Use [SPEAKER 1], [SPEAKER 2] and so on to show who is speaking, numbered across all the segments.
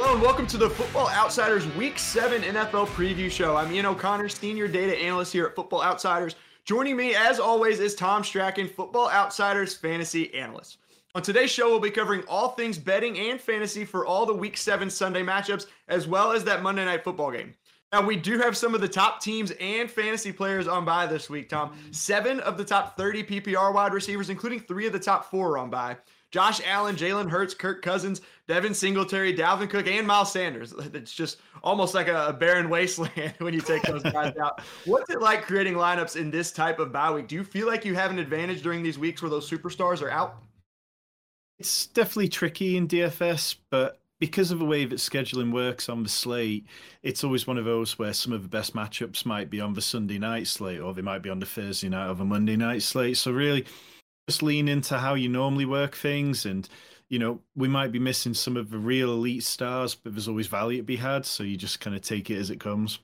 [SPEAKER 1] Hello and welcome to the Football Outsiders Week 7 NFL Preview Show. I'm Ian O'Connor, Senior Data Analyst here at Football Outsiders. Joining me, as always, is Tom Strachan, Football Outsiders Fantasy Analyst. On today's show, we'll be covering all things betting and fantasy for all the Week 7 Sunday matchups, as well as that Monday Night Football game. Now, we do have some of the top teams and fantasy players on bye this week, Tom. Seven of the top 30 PPR wide receivers, including three of the top four, are on bye. Josh Allen, Jalen Hurts, Kirk Cousins, Devin Singletary, Dalvin Cook, and Miles Sanders. It's just almost like a barren wasteland when you take those guys out. What's it like creating lineups in this type of bye week? Do you feel like you have an advantage during these weeks where those superstars are out?
[SPEAKER 2] It's definitely tricky in DFS, but because of the way that scheduling works on the slate, it's always one of those where some of the best matchups might be on the Sunday night slate or they might be on the Thursday night or the Monday night slate. So really just lean into how you normally work things and you know we might be missing some of the real elite stars but there's always value to be had so you just kind of take it as it comes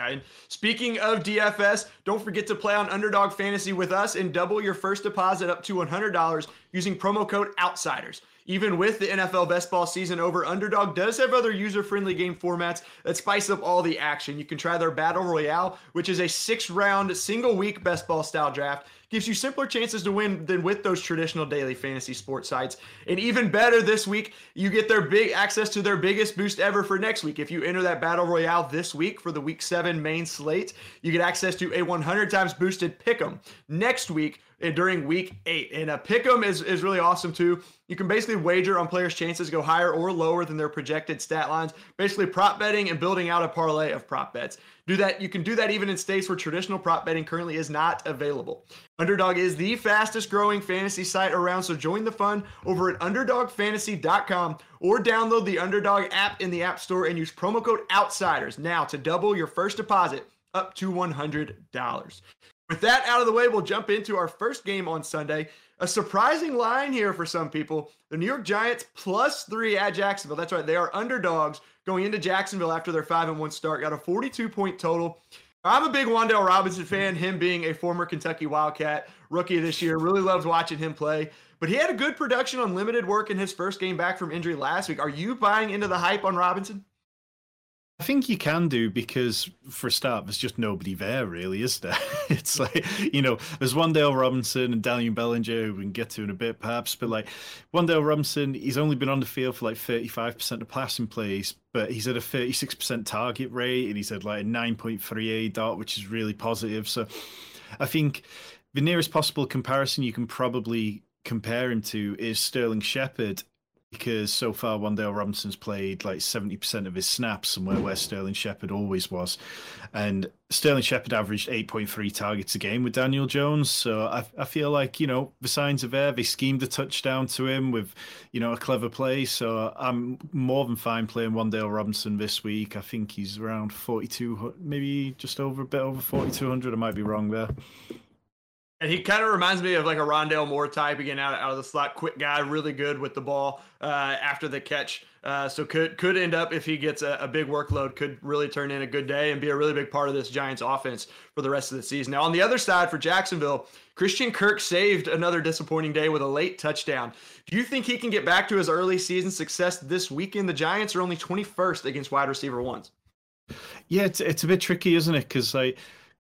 [SPEAKER 1] and speaking of DFS, don't forget to play on Underdog Fantasy with us and double your first deposit up to $100 using promo code OUTSIDERS. Even with the NFL best ball season over, Underdog does have other user friendly game formats that spice up all the action. You can try their Battle Royale, which is a six round, single week best ball style draft gives you simpler chances to win than with those traditional daily fantasy sports sites. And even better this week, you get their big access to their biggest boost ever for next week. If you enter that battle royale this week for the week seven main slate, you get access to a 100 times boosted pick'em next week and during week eight. And a pick'em is, is really awesome too. You can basically wager on players' chances go higher or lower than their projected stat lines, basically prop betting and building out a parlay of prop bets. Do that. You can do that even in states where traditional prop betting currently is not available. Underdog is the fastest growing fantasy site around, so join the fun over at underdogfantasy.com or download the Underdog app in the App Store and use promo code OUTSIDERS now to double your first deposit up to $100. With that out of the way, we'll jump into our first game on Sunday. A surprising line here for some people. The New York Giants plus three at Jacksonville. That's right. They are underdogs going into Jacksonville after their 5 and 1 start. Got a 42 point total. I'm a big Wan'Dale Robinson fan, him being a former Kentucky Wildcat rookie this year. Really loved watching him play. But he had a good production on limited work in his first game back from injury last week. Are you buying into the hype on Robinson?
[SPEAKER 2] I think you can do because, for a start, there's just nobody there, really, is there? it's like, you know, there's Wan'Dale Robinson and Daniel Bellinger, who we can get to in a bit, perhaps, but like Wan'Dale Robinson, he's only been on the field for like 35% of passing plays, but he's at a 36% target rate and he's at like a 9.38 dot, which is really positive. So I think the nearest possible comparison you can probably compare him to is Sterling Shepard because so far Wan'Dale Robinson's played like 70% of his snaps somewhere where Sterling Shepard always was. And Sterling Shepard averaged 8.3 targets a game with Daniel Jones. So I, I feel like, you know, the signs are there. They schemed a touchdown to him with, you know, a clever play. So I'm more than fine playing Wan'Dale Robinson this week. I think he's around 42, maybe just over a bit over 4,200. I might be wrong there.
[SPEAKER 1] And he kind of reminds me of like a Rondale Moore type, again out, out of the slot, quick guy, really good with the ball uh, after the catch. Uh, so could could end up if he gets a, a, big workload, could really turn in a good day and be a really big part of this Giants offense for the rest of the season. Now on the other side for Jacksonville, Christian Kirk saved another disappointing day with a late touchdown. Do you think he can get back to his early season success this weekend? The Giants are only 21st against wide receiver ones.
[SPEAKER 2] Yeah, it's it's a bit tricky, isn't it? Because like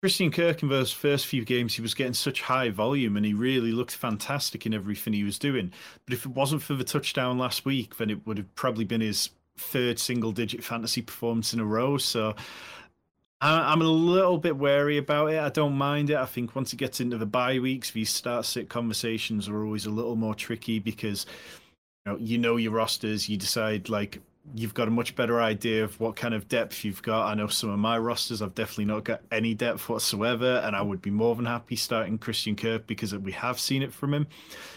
[SPEAKER 2] Christian Kirk in those first few games, he was getting such high volume and he really looked fantastic in everything he was doing. But if it wasn't for the touchdown last week, then it would have probably been his third single digit fantasy performance in a row. So I'm a little bit wary about it. I don't mind it. I think once it gets into the bye weeks, these start sit conversations are always a little more tricky because you know, you know your rosters. You decide like you've got a much better idea of what kind of depth you've got. I know some of my rosters, I've definitely not got any depth whatsoever, and I would be more than happy starting Christian Kirk because we have seen it from him.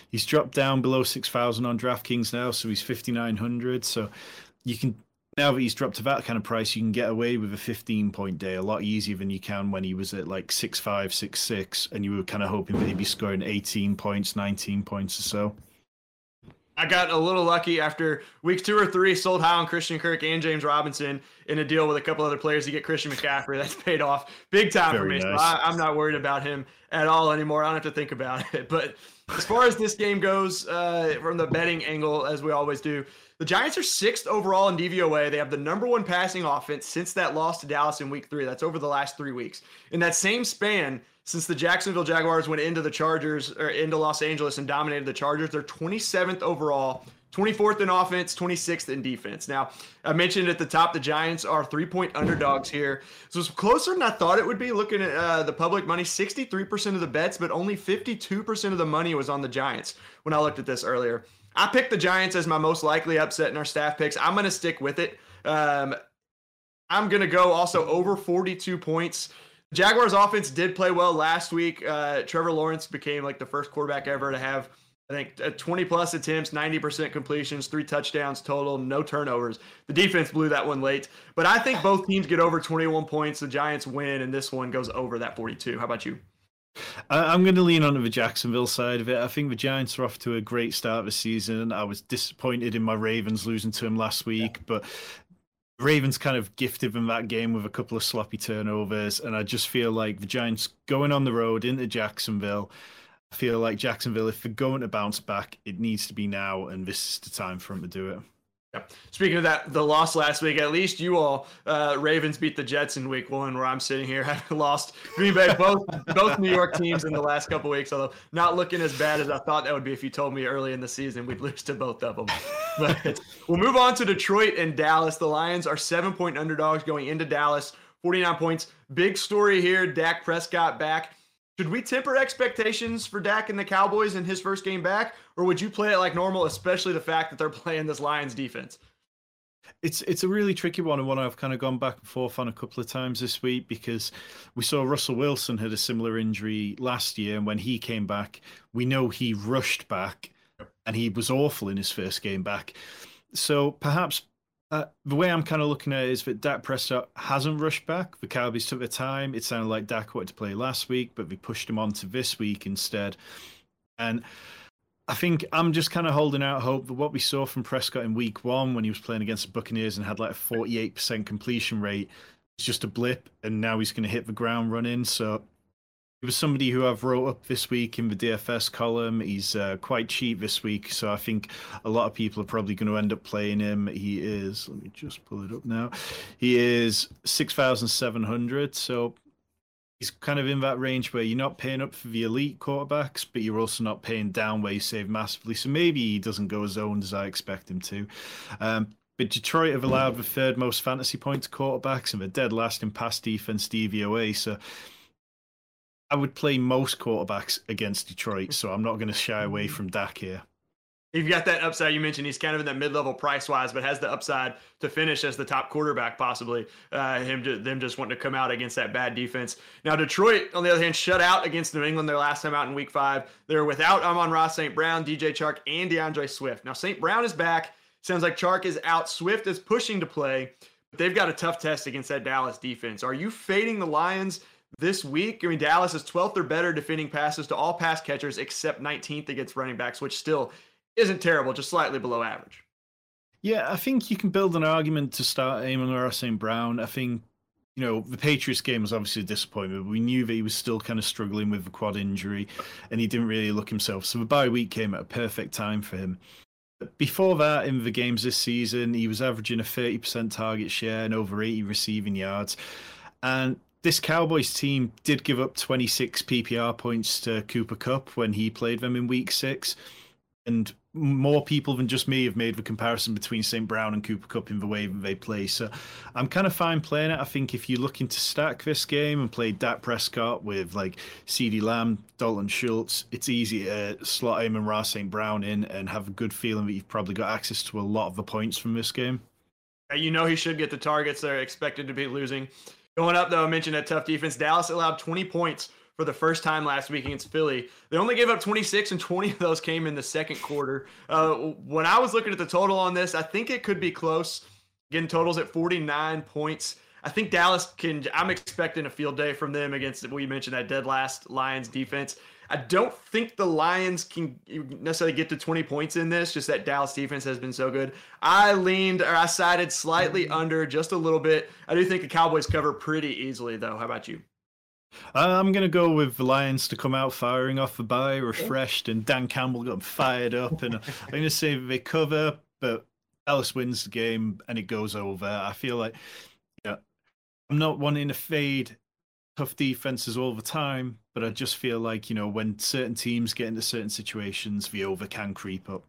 [SPEAKER 2] He's dropped down below 6,000 on DraftKings now, so he's 5,900. So you can, now that he's dropped to that kind of price, you can get away with a 15 point day a lot easier than you can when he was at like 6'5, 6'6, and you were kind of hoping that he'd be scoring 18 points, 19 points or so.
[SPEAKER 1] I got a little lucky after week two or three, sold high on Christian Kirk and James Robinson in a deal with a couple other players to get Christian McCaffrey. That's paid off big time Very for me. Nice. So I, am not worried about him at all anymore. I don't have to think about it. But as far as this game goes, uh, from the betting angle, as we always do, the Giants are sixth overall in DVOA. They have the number one passing offense since that loss to Dallas in week three. That's over the last three weeks. In that same span, since the Jacksonville Jaguars went into the Chargers or into Los Angeles and dominated the Chargers, they're 27th overall, 24th in offense, 26th in defense. Now, I mentioned at the top, the Giants are three point underdogs here. So it's closer than I thought it would be looking at uh, the public money 63% of the bets, but only 52% of the money was on the Giants when I looked at this earlier. I picked the Giants as my most likely upset in our staff picks. I'm going to stick with it. Um, I'm going to go also over 42 points. Jaguars offense did play well last week. Uh, Trevor Lawrence became like the first quarterback ever to have, I think, 20 plus attempts, 90% completions, three touchdowns total, no turnovers. The defense blew that one late. But I think both teams get over 21 points. The Giants win, and this one goes over that 42. How about you?
[SPEAKER 2] I'm going to lean on the Jacksonville side of it. I think the Giants are off to a great start of the season. I was disappointed in my Ravens losing to them last week, yeah. but Ravens kind of gifted them that game with a couple of sloppy turnovers, and I just feel like the Giants going on the road into Jacksonville. I feel like Jacksonville, if they're going to bounce back, it needs to be now, and this is the time for them to do it.
[SPEAKER 1] Yep. Speaking of that, the loss last week, at least you all uh, Ravens beat the Jets in Week One, where I'm sitting here having lost Green Bay, both both New York teams in the last couple weeks. Although not looking as bad as I thought that would be if you told me early in the season we'd lose to both of them. But we'll move on to Detroit and Dallas. The Lions are seven point underdogs going into Dallas, 49 points. Big story here: Dak Prescott back. Should we temper expectations for Dak and the Cowboys in his first game back, or would you play it like normal, especially the fact that they're playing this Lions defense?
[SPEAKER 2] It's it's a really tricky one and one I've kind of gone back and forth on a couple of times this week because we saw Russell Wilson had a similar injury last year, and when he came back, we know he rushed back and he was awful in his first game back. So perhaps uh, the way I'm kind of looking at it is that Dak Prescott hasn't rushed back. The Cowboys took their time. It sounded like Dak wanted to play last week, but they pushed him on to this week instead. And I think I'm just kind of holding out hope that what we saw from Prescott in week one when he was playing against the Buccaneers and had like a 48% completion rate is just a blip. And now he's going to hit the ground running. So he was somebody who I've wrote up this week in the DFS column. He's uh, quite cheap this week, so I think a lot of people are probably going to end up playing him. He is, let me just pull it up now. He is 6,700, so he's kind of in that range where you're not paying up for the elite quarterbacks, but you're also not paying down where you save massively. So maybe he doesn't go as owned as I expect him to. Um, but Detroit have allowed the third most fantasy points quarterbacks and the dead last in pass defense DVOA. So I would play most quarterbacks against Detroit, so I'm not going to shy away mm-hmm. from Dak here.
[SPEAKER 1] You've got that upside you mentioned. He's kind of in that mid-level price-wise, but has the upside to finish as the top quarterback, possibly. Uh, him, to, them just wanting to come out against that bad defense. Now, Detroit, on the other hand, shut out against New England their last time out in Week Five. They're without Amon-Ra, St. Brown, DJ Chark, and D'Andre Swift. Now, St. Brown is back. Sounds like Chark is out. Swift is pushing to play. But they've got a tough test against that Dallas defense. Are you fading the Lions? This week. I mean, Dallas is 12th or better defending passes to all pass catchers except 19th against running backs, which still isn't terrible, just slightly below average.
[SPEAKER 2] Yeah, I think you can build an argument to start Amon-Ra St. Brown. I think, you know, the Patriots game was obviously a disappointment. We knew that he was still kind of struggling with the quad injury and he didn't really look himself. So the bye week came at a perfect time for him. Before that, in the games this season, he was averaging a 30% target share and over 80 receiving yards. And this Cowboys team did give up 26 PPR points to Cooper Kupp when he played them in week six. And more people than just me have made the comparison between St. Brown and Cooper Kupp in the way that they play. So I'm kind of fine playing it. I think if you're looking to stack this game and play Dak Prescott with like CeeDee Lamb, Dalton Schultz, it's easy to slot him and Ra St. Brown in and have a good feeling that you've probably got access to a lot of the points from this game.
[SPEAKER 1] You know he should get the targets they're expected to be losing. Going up, though, I mentioned a tough defense. Dallas allowed 20 points for the first time last week against Philly. They only gave up 26, and 20 of those came in the second quarter. Uh, when I was looking at the total on this, I think it could be close. Getting totals at 49 points. I think Dallas can. I'm expecting a field day from them against. We mentioned that dead last Lions defense. I don't think the Lions can necessarily get to 20 points in this, just that Dallas defense has been so good. I leaned or I sided slightly mm-hmm. under just a little bit. I do think the Cowboys cover pretty easily, though. How about you?
[SPEAKER 2] I'm going to go with the Lions to come out firing off the bye, refreshed, and Dan Campbell got fired up. And I'm going to say they cover, but Dallas wins the game and it goes over. I feel like yeah, I'm not wanting to fade tough defenses all the time, but I just feel like, you know, when certain teams get into certain situations, the over can creep up.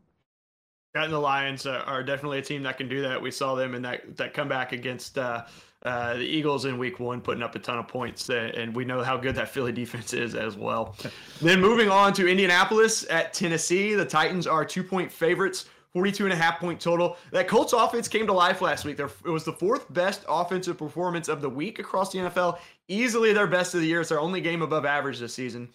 [SPEAKER 1] And the Lions are definitely a team that can do that. We saw them in that, that comeback against uh, uh, the Eagles in week one, putting up a ton of points, uh, and we know how good that Philly defense is as well. then moving on to Indianapolis at Tennessee, the Titans are two point favorites. 42 and a half point total. That Colts offense came to life last week. it was the fourth best offensive performance of the week across the NFL. Easily their best of the year. It's their only game above average this season.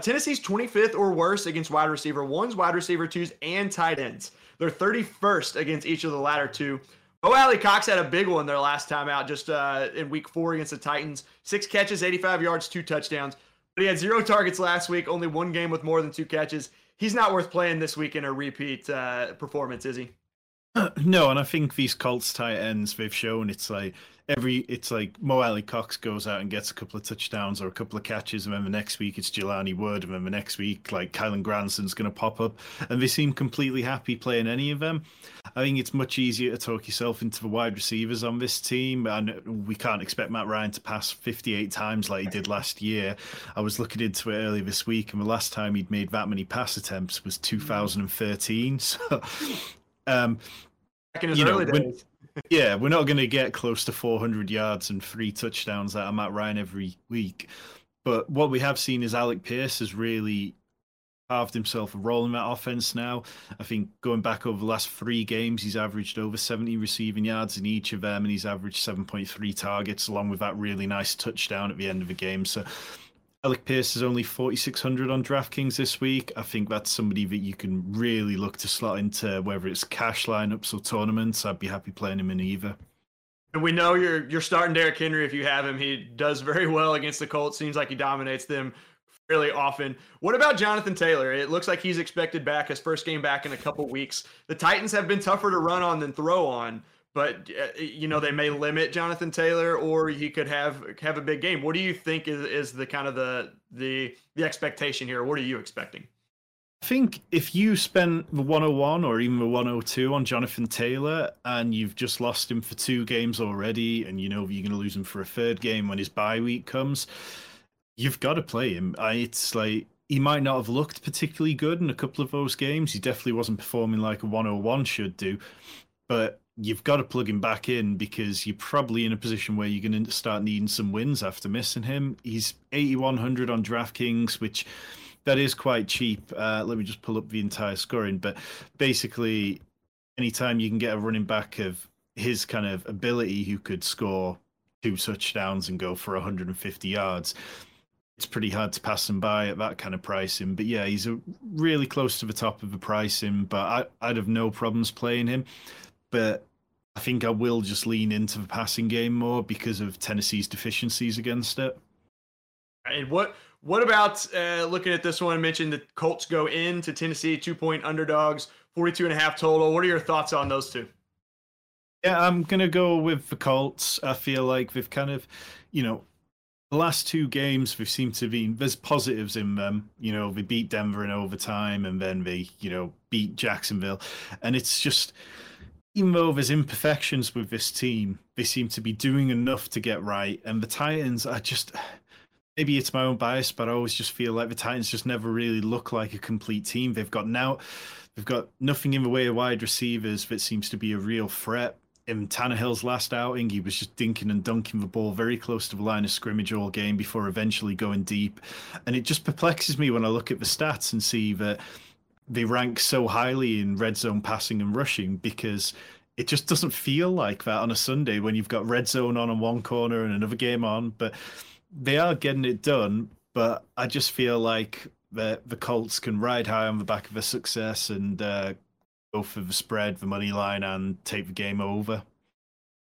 [SPEAKER 1] Tennessee's 25th or worse against wide receiver ones, wide receiver twos, and tight ends. They're 31st against each of the latter two. Mo Alie-Cox had a big one their last time out, just uh, in week four against the Titans. Six catches, 85 yards, two touchdowns. But he had zero targets last week, only one game with more than two catches. He's not worth playing this week in a repeat uh, performance, is he?
[SPEAKER 2] No, and I think these Colts tight ends they've shown it's like every it's like Mo Alie-Cox goes out and gets a couple of touchdowns or a couple of catches, and then the next week it's Jelani Wood, and then the next week like Kylen Granson's going to pop up, and they seem completely happy playing any of them. I think it's much easier to talk yourself into the wide receivers on this team, and we can't expect Matt Ryan to pass 58 times like he did last year. I was looking into it earlier this week, and the last time he'd made that many pass attempts was 2013. So. Um,
[SPEAKER 1] Back in his early know, days
[SPEAKER 2] yeah, we're not going to get close to 400 yards and three touchdowns out of Matt Ryan every week. But what we have seen is Alec Pierce has really carved himself a role in that offense now. I think going back over the last three games, he's averaged over 70 receiving yards in each of them, and he's averaged 7.3 targets, along with that really nice touchdown at the end of the game. So Alec Pierce is only 4,600 on DraftKings this week. I think that's somebody that you can really look to slot into, whether it's cash lineups or tournaments. I'd be happy playing him in either.
[SPEAKER 1] And we know you're you're starting Derrick Henry if you have him. He does very well against the Colts. Seems like he dominates them fairly often. What about Jonathan Taylor? It looks like he's expected back his first game back in a couple weeks. The Titans have been tougher to run on than throw on but uh, you know they may limit Jonathan Taylor, or he could have have a big game. What do you think is, is the kind of the the the expectation here? What are you expecting?
[SPEAKER 2] I think if you spend the 101 or even the 102 on Jonathan Taylor and you've just lost him for two games already, and you know you're going to lose him for a third game when his bye week comes, you've got to play him. It's like he might not have looked particularly good in a couple of those games. He definitely wasn't performing like a 101 should do, but you've got to plug him back in because you're probably in a position where you're going to start needing some wins after missing him. He's 8100 on DraftKings, which that is quite cheap. Uh, let me just pull up the entire scoring, but basically, anytime you can get a running back of his kind of ability who could score two touchdowns and go for 150 yards. It's pretty hard to pass him by at that kind of pricing, but yeah, he's really close to the top of the pricing. But I, I'd have no problems playing him but I think I will just lean into the passing game more because of Tennessee's deficiencies against it.
[SPEAKER 1] And what what about uh, looking at this one? I mentioned the Colts go into Tennessee, two point underdogs, 42 and a half total. What are your thoughts on those two?
[SPEAKER 2] Yeah, I'm going to go with the Colts. I feel like they've kind of, you know, the last two games they've seemed to be there's positives in them. You know, they beat Denver in overtime and then they, you know, beat Jacksonville. And it's just even though there's imperfections with this team, they seem to be doing enough to get right. And the Titans are just maybe it's my own bias, but I always just feel like the Titans just never really look like a complete team. They've got now they've got nothing in the way of wide receivers that seems to be a real threat. In Tannehill's last outing, he was just dinking and dunking the ball very close to the line of scrimmage all game before eventually going deep. And it just perplexes me when I look at the stats and see that they rank so highly in red zone passing and rushing because it just doesn't feel like that on a Sunday when you've got red zone on in one corner and another game on. But they are getting it done. But I just feel like the the Colts can ride high on the back of a success and uh, go for the spread, the money line, and take the game over.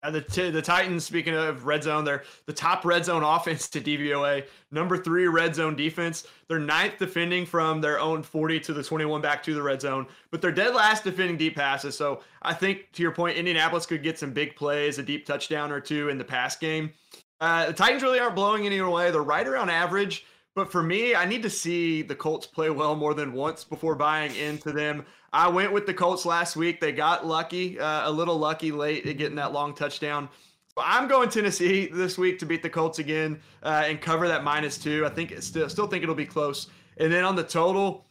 [SPEAKER 1] Uh, the t- the Titans, speaking of red zone, they're the top red zone offense to DVOA, number three red zone defense. They're ninth defending from their own 40 to the 21 back to the red zone, but they're dead last defending deep passes. So I think, to your point, Indianapolis could get some big plays, a deep touchdown or two in the pass game. Uh, the Titans really aren't blowing any away. They're right around average. But for me, I need to see the Colts play well more than once before buying into them. I went with the Colts last week. They got lucky, uh, a little lucky late at getting that long touchdown. So I'm going Tennessee this week to beat the Colts again uh, and cover that minus two. I think still still think it'll be close. And then on the total,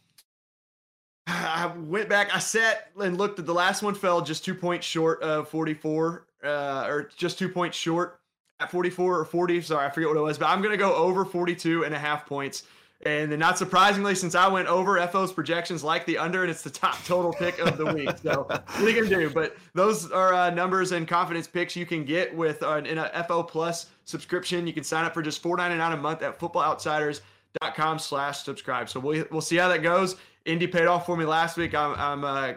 [SPEAKER 1] I went back. I sat and looked at the last one. Fell just two points short of 44, uh, or just two points short at 44 or 40. Sorry, I forget what it was, but I'm going to go over 42 and a half points. And then, not surprisingly, since I went over, FO's projections like the under, and it's the top total pick of the week. So, what are you going to do? But those are uh, numbers and confidence picks you can get with uh, in a FO Plus subscription. You can sign up for just $4.99 a month at footballoutsiders.com slash subscribe. So, we'll, we'll see how that goes. Indy paid off for me last week. I'm, I'm uh,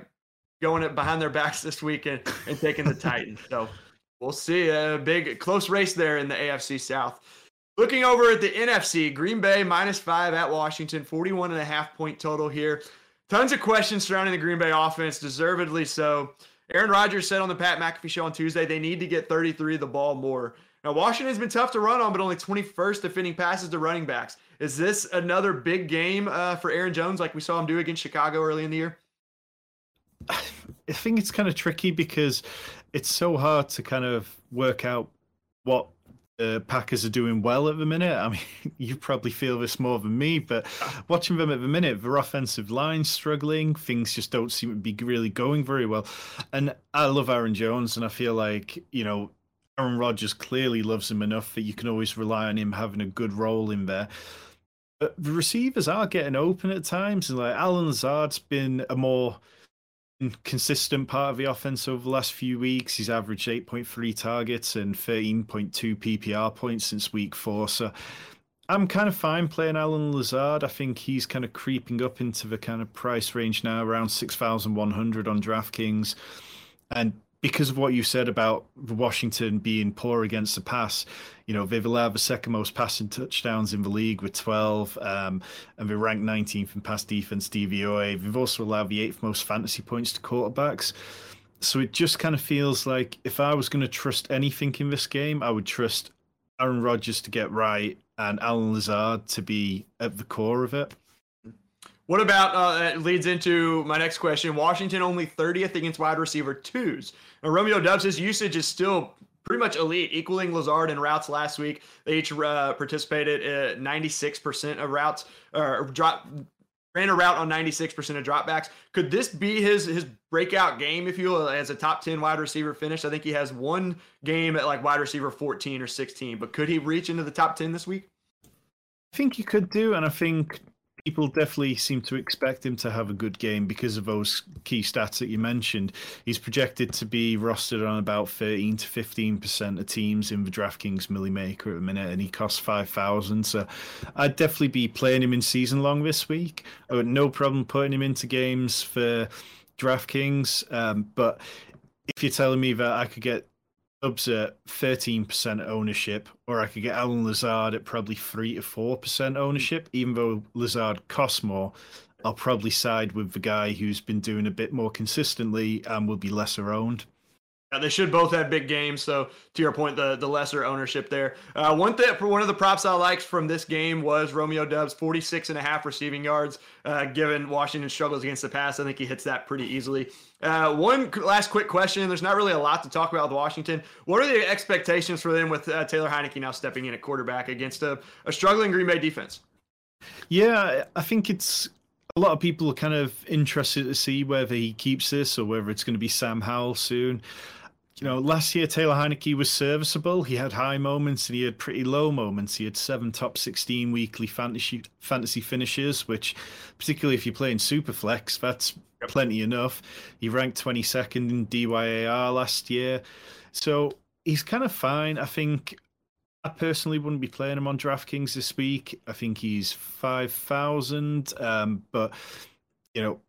[SPEAKER 1] going it behind their backs this week and, and taking the Titans. So, We'll see. A big close race there in the AFC South. Looking over at the NFC, Green Bay minus five at Washington, 41 and a half point total here. Tons of questions surrounding the Green Bay offense, deservedly so. Aaron Rodgers said on the Pat McAfee show on Tuesday they need to get 33 the ball more. Now, Washington's been tough to run on, but only 21st defending passes to running backs. Is this another big game uh, for Aaron Jones like we saw him do against Chicago early in the year?
[SPEAKER 2] I think it's kind of tricky because it's so hard to kind of work out what the Packers are doing well at the minute. I mean, you probably feel this more than me, but watching them at the minute, their offensive line struggling, things just don't seem to be really going very well. And I love Aaron Jones, and I feel like, you know, Aaron Rodgers clearly loves him enough that you can always rely on him having a good role in there. But the receivers are getting open at times, and like Allen Lazard's been a more consistent part of the offense over the last few weeks. He's averaged 8.3 targets and 13.2 PPR points since week four. So I'm kind of fine playing Allen Lazard. I think he's kind of creeping up into the kind of price range now, around 6,100 on DraftKings. And because of what you said about Washington being poor against the pass, you know, they've allowed the second most passing touchdowns in the league with 12, um, and they rank 19th in pass defense DVOA. They've also allowed the eighth most fantasy points to quarterbacks. So it just kind of feels like if I was going to trust anything in this game, I would trust Aaron Rodgers to get right and Allen Lazard to be at the core of it.
[SPEAKER 1] What about uh, that leads into my next question? Washington only 30th against wide receiver twos. Now, Romeo Doubs' usage is still pretty much elite, equaling Lazard in routes last week. They each uh, participated at 96% of routes, or drop ran a route on 96% of dropbacks. Could this be his his breakout game, if you will, as a top 10 wide receiver finish? I think he has one game at like wide receiver 14 or 16, but could he reach into the top 10 this week?
[SPEAKER 2] I think he could do, and I think people definitely seem to expect him to have a good game because of those key stats that you mentioned. He's projected to be rostered on about 13 to 15% of teams in the DraftKings Milly Maker at the minute, and he costs 5,000. So I'd definitely be playing him in season long this week. I got no problem putting him into games for DraftKings. Um, but if you're telling me that I could get Doubs at 13% ownership, or I could get Allen Lazard at probably 3 to 4% ownership. Even though Lazard costs more, I'll probably side with the guy who's been doing a bit more consistently and will be lesser owned.
[SPEAKER 1] Yeah, they should both have big games. So to your point, the the lesser ownership there. Uh, one thing, one of the props I liked from this game was Romeo Doubs 46 and a half receiving yards. Uh, given Washington struggles against the pass, I think he hits that pretty easily. Uh, one last quick question. There's not really a lot to talk about with Washington. What are the expectations for them with uh, Taylor Heinicke now stepping in at quarterback against a, a struggling Green Bay defense?
[SPEAKER 2] Yeah, I think it's a lot of people are kind of interested to see whether he keeps this or whether it's going to be Sam Howell soon you know, last year Taylor Heinicke was serviceable. He had high moments and he had pretty low moments. He had seven top 16 weekly fantasy fantasy finishes, which, particularly if you're playing Superflex, that's plenty enough. He ranked 22nd in DYAR last year. So he's kind of fine. I think I personally wouldn't be playing him on DraftKings this week. I think he's 5,000. Um, but, you know,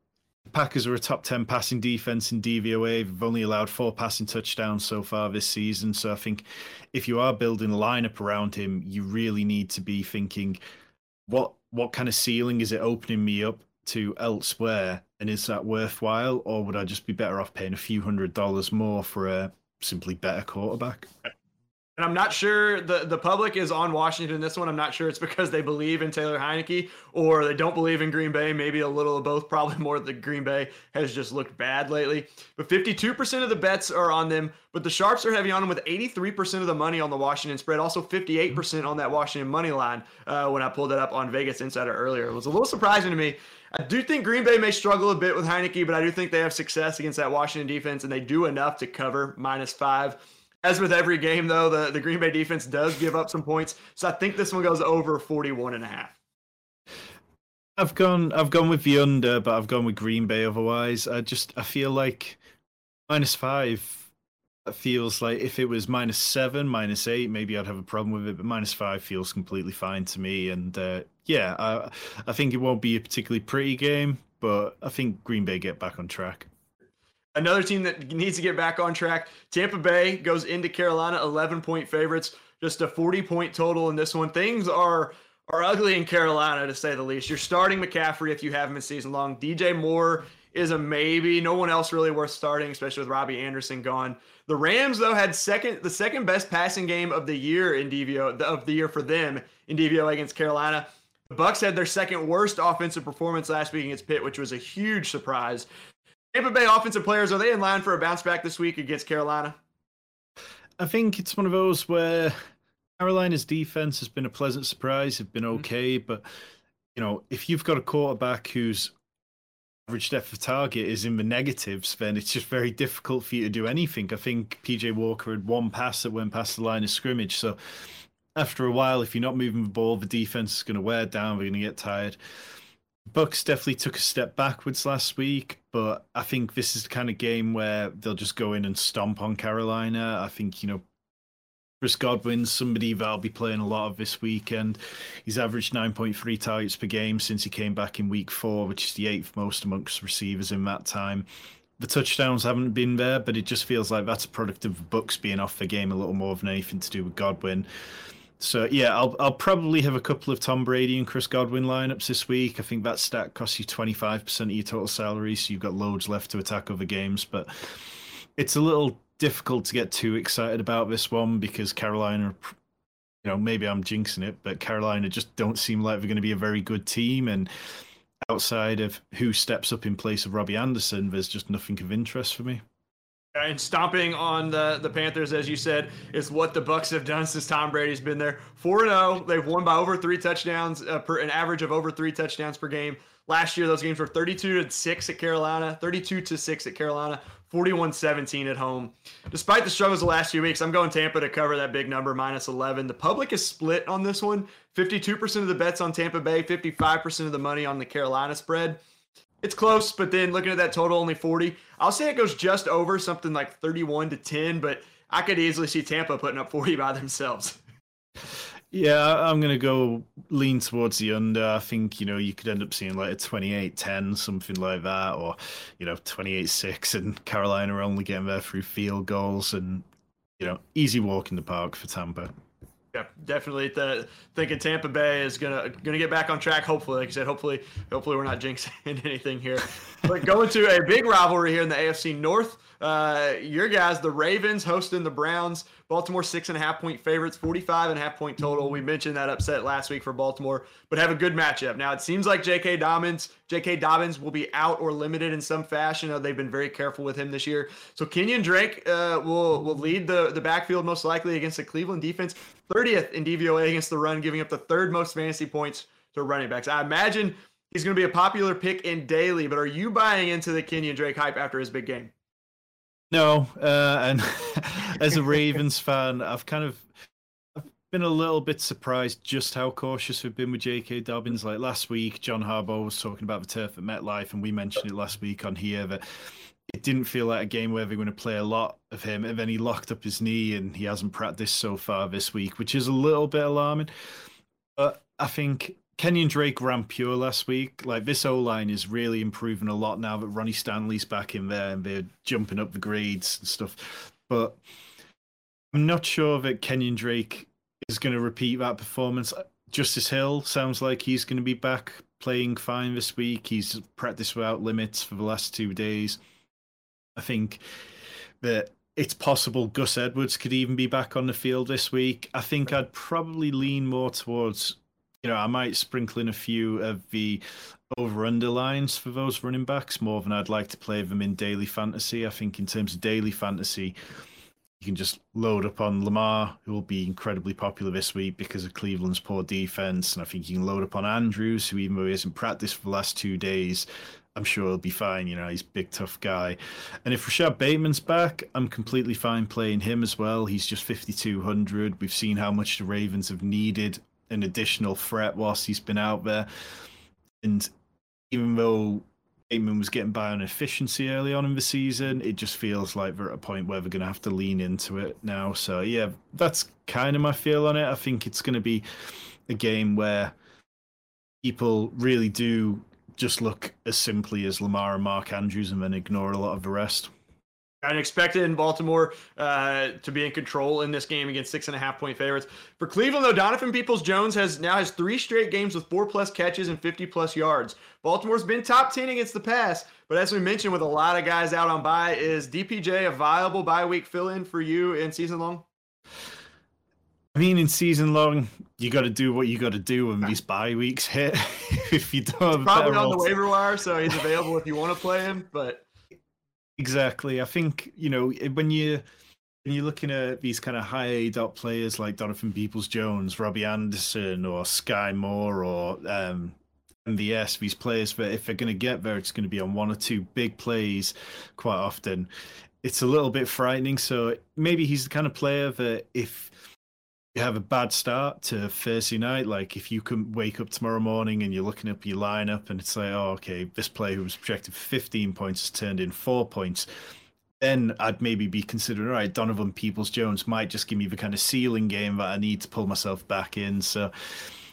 [SPEAKER 2] Packers are a top 10 passing defense in DVOA. They've only allowed four passing touchdowns so far this season. So I think if you are building a lineup around him, you really need to be thinking what what kind of ceiling is it opening me up to elsewhere? And is that worthwhile? Or would I just be better off paying a few hundred dollars more for a simply better quarterback?
[SPEAKER 1] And I'm not sure the, the public is on Washington this one. I'm not sure it's because they believe in Taylor Heinicke or they don't believe in Green Bay. Maybe a little of both. Probably more that Green Bay has just looked bad lately. But 52% of the bets are on them. But the Sharps are heavy on them with 83% of the money on the Washington spread. Also 58% on that Washington money line uh, when I pulled that up on Vegas Insider earlier. It was a little surprising to me. I do think Green Bay may struggle a bit with Heinicke, but I do think they have success against that Washington defense and they do enough to cover minus five. As with every game, though, the, the Green Bay defense does give up some points. So I think this one goes over 41 and a half.
[SPEAKER 2] I've gone I've gone with the under, but I've gone with Green Bay otherwise. I just I feel like minus five feels like if it was minus seven, minus eight, maybe I'd have a problem with it. But minus five feels completely fine to me. And uh, yeah, I I think it won't be a particularly pretty game, but I think Green Bay get back on track.
[SPEAKER 1] Another team that needs to get back on track. Tampa Bay goes into Carolina, 11 point favorites, just a 40 point total in this one. Things are are ugly in Carolina to say the least. You're starting McCaffrey if you have him in season long. DJ Moore is a maybe. No one else really worth starting, especially with Robbie Anderson gone. The Rams though had second the second best passing game of the year in DVO of the year for them in DVO against Carolina. The Bucs had their second worst offensive performance last week against Pitt, which was a huge surprise. Tampa Bay offensive players, are they in line for a bounce back this week against Carolina?
[SPEAKER 2] I think it's one of those where Carolina's defense has been a pleasant surprise. They've been mm-hmm. okay, mm-hmm. but you know, if you've got a quarterback whose average depth of target is in the negatives, then it's just very difficult for you to do anything. I think PJ Walker had one pass that went past the line of scrimmage, so after a while, if you're not moving the ball, the defense is going to wear down. We're going to get tired. Bucs definitely took a step backwards last week, but I think this is the kind of game where they'll just go in and stomp on Carolina. I think, you know, Chris Godwin's somebody that'll be playing a lot of this weekend. He's averaged 9.3 targets per game since he came back in week four, which is the eighth most amongst receivers in that time. The touchdowns haven't been there, but it just feels like that's a product of Bucs being off the game a little more than anything to do with Godwin. So yeah, I'll I'll probably have a couple of Tom Brady and Chris Godwin lineups this week. I think that stat costs you twenty five percent of your total salary, so you've got loads left to attack other games. But it's a little difficult to get too excited about this one because Carolina, you know, maybe I'm jinxing it, but Carolina just don't seem like they're going to be a very good team. And outside of who steps up in place of Robbie Anderson, there's just nothing of interest for me.
[SPEAKER 1] And stomping on the, the Panthers, as you said, is what the Bucs have done since Tom Brady's been there. Four zero, they've won by over three touchdowns uh, per an average of over three touchdowns per game. Last year, those games were 32 to six at Carolina, 32 to six at Carolina, 41-17 at home. Despite the struggles the last few weeks, I'm going Tampa to cover that big number, minus 11. The public is split on this one. 52% of the bets on Tampa Bay, 55% of the money on the Carolina spread. It's close, but then looking at that total, only 40. I'll say it goes just over something like 31 to 10, but I could easily see Tampa putting up 40 by themselves.
[SPEAKER 2] Yeah, I'm going to go lean towards the under. I think, you know, you could end up seeing like a 28 10, something like that, or, you know, 28 6, and Carolina only getting there through field goals and, you know, easy walk in the park for Tampa.
[SPEAKER 1] Yeah, definitely. Thinking Tampa Bay is gonna gonna get back on track. Hopefully, like I said, hopefully, hopefully we're not jinxing anything here. but going to a big rivalry here in the AFC North. Uh, your guys, the Ravens, hosting the Browns. Baltimore six and a half point favorites, 45 and a half point total. We mentioned that upset last week for Baltimore, but have a good matchup. Now it seems like J.K. Dobbins, J.K. Dobbins will be out or limited in some fashion. They've been very careful with him this year. So Kenyan Drake uh, will will lead the the backfield most likely against the Cleveland defense, 30th in DVOA against the run, giving up the third most fantasy points to running backs. I imagine he's going to be a popular pick in daily. But are you buying into the Kenyan Drake hype after his big game?
[SPEAKER 2] No, uh, and as a Ravens fan, I've kind of I've been a little bit surprised just how cautious we've been with J.K. Dobbins. Like last week, John Harbaugh was talking about the turf at MetLife, and we mentioned it last week on here that it didn't feel like a game where they're going to play a lot of him. And then he locked up his knee, and he hasn't practiced so far this week, which is a little bit alarming. But I think Kenyan Drake ran pure last week. Like this O line is really improving a lot now that Ronnie Stanley's back in there and they're jumping up the grades and stuff. But I'm not sure that Kenyan Drake is going to repeat that performance. Justice Hill sounds like he's going to be back playing fine this week. He's practiced without limits for the last two days. I think that it's possible Gus Edwards could even be back on the field this week. I think I'd probably lean more towards, you know, I might sprinkle in a few of the over underlines for those running backs more than I'd like to play them in daily fantasy. I think in terms of daily fantasy, you can just load up on Lamar, who will be incredibly popular this week because of Cleveland's poor defense. And I think you can load up on Andrews, who even though he hasn't practiced for the last two days, I'm sure he'll be fine. You know, he's a big, tough guy. And if Rashod Bateman's back, I'm completely fine playing him as well. He's just 5,200. We've seen how much the Ravens have needed an additional threat whilst he's been out there. And even though Bateman was getting by on efficiency early on in the season. It just feels like they're at a point where they're going to have to lean into it now. So yeah, that's kind of my feel on it. I think it's going to be a game where people really do just look as simply as Lamar and Mark Andrews and then ignore a lot of the rest.
[SPEAKER 1] I expected in Baltimore uh, to be in control in this game against six and a half point favorites. For Cleveland, though, Donovan Peoples Jones has now has three straight games with four plus catches and 50 plus yards. Baltimore's been top 10 against the pass, but as we mentioned, with a lot of guys out on bye, is DPJ a viable bye week fill in for you in season long?
[SPEAKER 2] I mean, in season long, you got to do what you got to do when these bye weeks hit. if you don't,
[SPEAKER 1] probably on the waiver wire, so he's available if you want to play him, but.
[SPEAKER 2] Exactly. I think you know when you when you're looking at these kind of high A dot players like Donovan Peoples Jones, Robbie Anderson, or Skyy Moore, or um, MVS, these players that if they're going to get there, it's going to be on one or two big plays quite often. It's a little bit frightening. So maybe he's the kind of player that if have a bad start to Thursday night, like if you can wake up tomorrow morning and you're looking up your lineup and it's like, oh, okay, this player who was projected 15 points has turned in four points, then I'd maybe be considering, all right, Donovan Peoples Jones might just give me the kind of ceiling game that I need to pull myself back in. So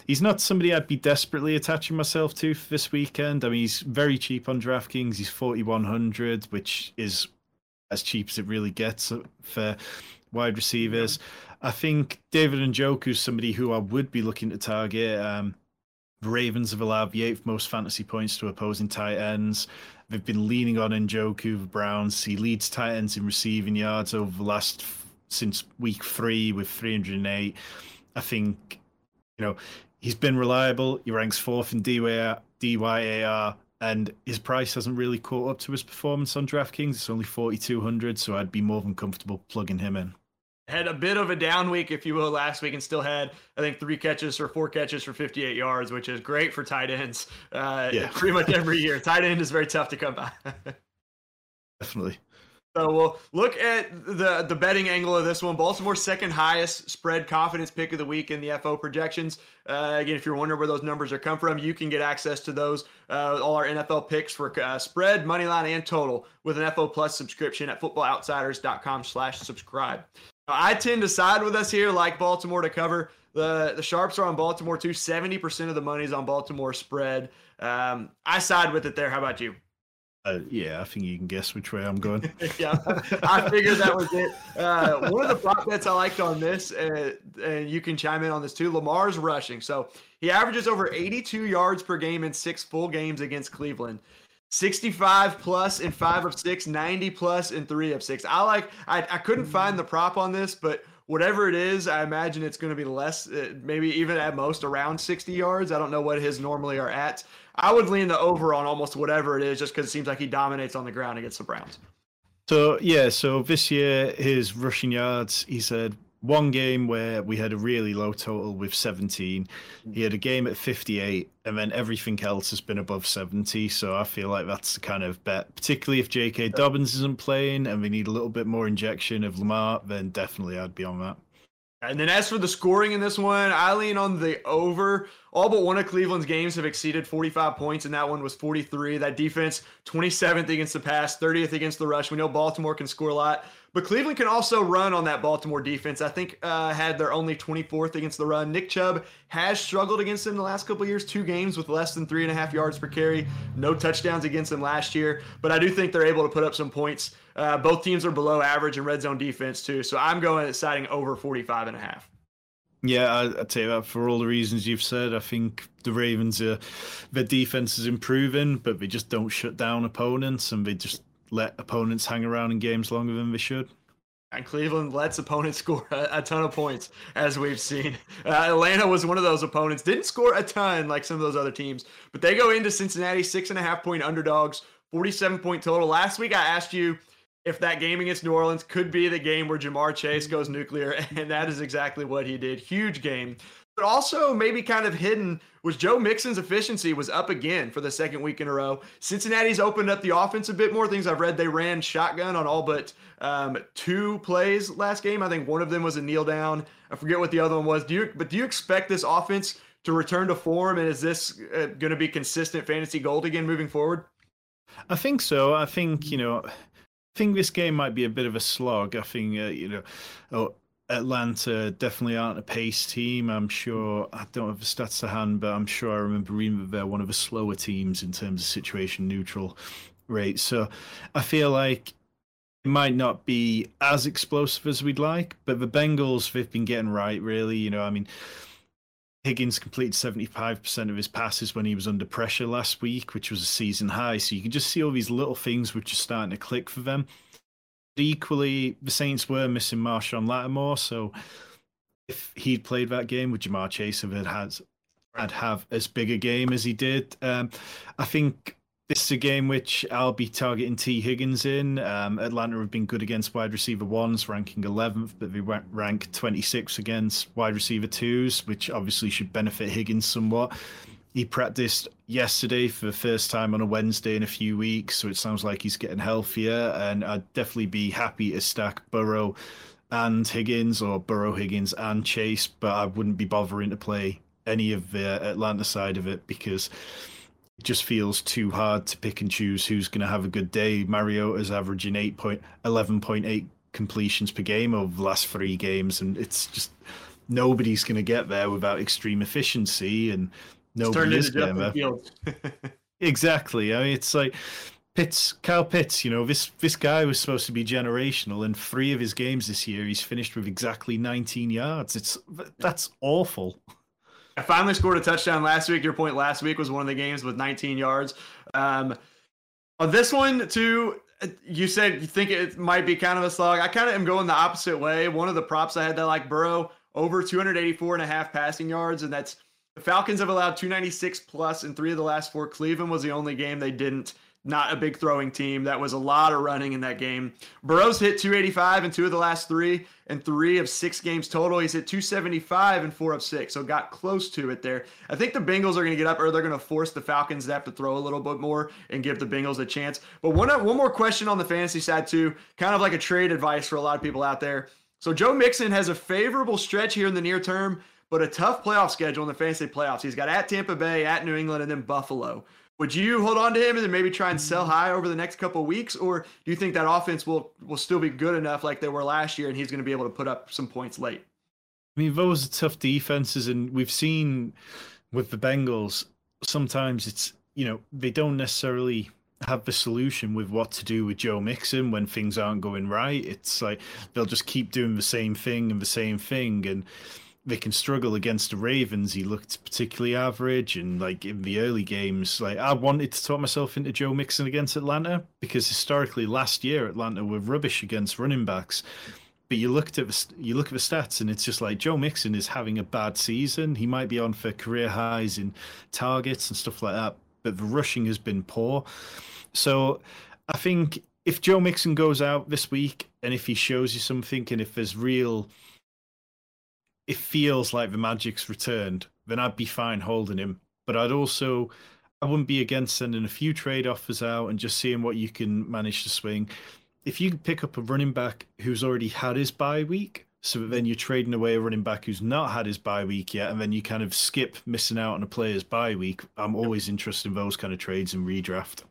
[SPEAKER 2] he's not somebody I'd be desperately attaching myself to this weekend. I mean, he's very cheap on DraftKings. He's 4,100, which is as cheap as it really gets uh, for wide receivers. I think David Njoku is somebody who I would be looking to target. Um, the Ravens have allowed the eighth most fantasy points to opposing tight ends. They've been leaning on Njoku, the Browns. He leads tight ends in receiving yards over the last since week three with 308. I think, you know, he's been reliable. He ranks fourth in DYAR, and his price hasn't really caught up to his performance on DraftKings. It's only 4,200, so I'd be more than comfortable plugging him in
[SPEAKER 1] had a bit of a down week, if you will, last week, and still had I think three catches or four catches for 58 yards, which is great for tight ends. Uh, yeah, pretty much every year, tight end is very tough to come by.
[SPEAKER 2] Definitely.
[SPEAKER 1] So we'll look at the the betting angle of this one. Baltimore's second highest spread confidence pick of the week in the FO projections. Uh, again, if you're wondering where those numbers are come from, you can get access to those uh, all our NFL picks for uh, spread, money line, and total with an FO Plus subscription at footballoutsiders.com/subscribe. I tend to side with us here, like Baltimore to cover. The the sharps are on Baltimore too. Seventy percent of the money is on Baltimore spread. Um, I side with it there. How about you?
[SPEAKER 2] Uh, yeah, I think you can guess which way I'm going.
[SPEAKER 1] yeah, I figured that was it. Uh, one of the prop bets I liked on this, uh, and you can chime in on this too. Lamar's rushing, so he averages over 82 yards per game in six full games against Cleveland. 65 plus in five of six, 90 plus in three of six. I like, I, I couldn't find the prop on this, but whatever it is, I imagine it's going to be less, uh, maybe even at most around 60 yards. I don't know what his normally are at. I would lean the over on almost whatever it is just because it seems like he dominates on the ground against the Browns.
[SPEAKER 2] So, yeah, so this year, his rushing yards, he said one game where we had a really low total with 17. He had a game at 58, and then everything else has been above 70. So I feel like that's the kind of bet, particularly if J.K. Dobbins isn't playing and we need a little bit more injection of Lamar, then definitely I'd be on that.
[SPEAKER 1] And then as for the scoring in this one, I lean on the over all but one of Cleveland's games have exceeded 45 points, and that one was 43. That defense, 27th against the pass, 30th against the rush. We know Baltimore can score a lot, but Cleveland can also run on that Baltimore defense. I think uh, had their only 24th against the run. Nick Chubb has struggled against them the last couple years, two games with less than three and a half yards per carry, no touchdowns against them last year. But I do think they're able to put up some points. Uh, both teams are below average in red zone defense too, so I'm going at citing over 45 and a half.
[SPEAKER 2] Yeah, I, I'd say that for all the reasons you've said. I think the Ravens, are, their defense is improving, but they just don't shut down opponents and they just let opponents hang around in games longer than they should.
[SPEAKER 1] And Cleveland lets opponents score a, a ton of points, as we've seen. Uh, Atlanta was one of those opponents. Didn't score a ton like some of those other teams, but they go into Cincinnati six and a half point underdogs, 47 point total. Last week I asked you if that game against New Orleans could be the game where Ja'Marr Chase goes nuclear, and that is exactly what he did. Huge game. But also, maybe kind of hidden was Joe Mixon's efficiency was up again for the second week in a row. Cincinnati's opened up the offense a bit more. Things I've read, they ran shotgun on all but um, two plays last game. I think one of them was a kneel down. I forget what the other one was. Do you? But do you expect this offense to return to form? And is this uh, going to be consistent fantasy gold again moving forward?
[SPEAKER 2] I think so. I think you know I think this game might be a bit of a slog. I think uh, you know, oh, Atlanta definitely aren't a pace team. I'm sure I don't have the stats to hand, but I'm sure I remember reading that they're one of the slower teams in terms of situation neutral rate. So I feel like it might not be as explosive as we'd like, but the Bengals they've been getting right. Really, you know, I mean. Higgins completed 75% of his passes when he was under pressure last week, which was a season high. So you can just see all these little things which are starting to click for them. Equally, the Saints were missing Marshon Lattimore. So if he'd played that game, would Ja'Marr Chase have had, had have as big a game as he did? Um, I think this is a game which I'll be targeting Tee Higgins in. Um, Atlanta have been good against wide receiver ones, ranking 11th, but they went rank 26 against wide receiver twos, which obviously should benefit Higgins somewhat. He practiced yesterday for the first time on a Wednesday in a few weeks, so it sounds like he's getting healthier. And I'd definitely be happy to stack Burrow and Higgins, or Burrow, Higgins, and Chase, but I wouldn't be bothering to play any of the Atlanta side of it because it just feels too hard to pick and choose who's going to have a good day. Mariota's averaging 8 point, 11.8 completions per game over the last three games, and it's just nobody's going to get there without extreme efficiency, and is getting there. exactly. I mean, it's like Pitts, Kyle Pitts. You know, this this guy was supposed to be generational. In three of his games this year, he's finished with exactly 19 yards. It's that's awful.
[SPEAKER 1] I finally scored a touchdown last week. Your point last week was one of the games with 19 yards. Um, on this one, too, you said you think it might be kind of a slog. I kind of am going the opposite way. One of the props I had that like Burrow over 284 and a half passing yards, and that's the Falcons have allowed 296 plus in three of the last four. Cleveland was the only game they didn't not a big throwing team. That was a lot of running in that game. Burrow's hit 285 in two of the last three, and three of six games total. He's hit 275 and four of six, so got close to it there. I think the Bengals are going to get up, or they're going to force the Falcons to have to throw a little bit more and give the Bengals a chance. But one one more question on the fantasy side too, kind of like a trade advice for a lot of people out there. So Joe Mixon has a favorable stretch here in the near term, but a tough playoff schedule in the fantasy playoffs. He's got at Tampa Bay, at New England, and then Buffalo. Would you hold on to him and then maybe try and sell mm. high over the next couple weeks, or do you think that offense will will still be good enough like they were last year, and he's going to be able to put up some points late?
[SPEAKER 2] I mean, those are tough defenses, and we've seen with the Bengals sometimes it's you know they don't necessarily have the solution with what to do with Joe Mixon when things aren't going right. It's like they'll just keep doing the same thing and the same thing, and they can struggle against the Ravens. He looked particularly average, and like in the early games, like I wanted to talk myself into Joe Mixon against Atlanta because historically last year Atlanta were rubbish against running backs. But you looked at the, you look at the stats, and it's just like Joe Mixon is having a bad season. He might be on for career highs in targets and stuff like that, but the rushing has been poor. So I think if Joe Mixon goes out this week, and if he shows you something, and if there's real it feels like the magic's returned, then I'd be fine holding him. But I'd also I wouldn't be against sending a few trade offers out and just seeing what you can manage to swing. If you could pick up a running back who's already had his bye week, So then you're trading away a running back who's not had his bye week yet, and then you kind of skip missing out on a player's bye week. I'm always interested in those kind of trades and redraft.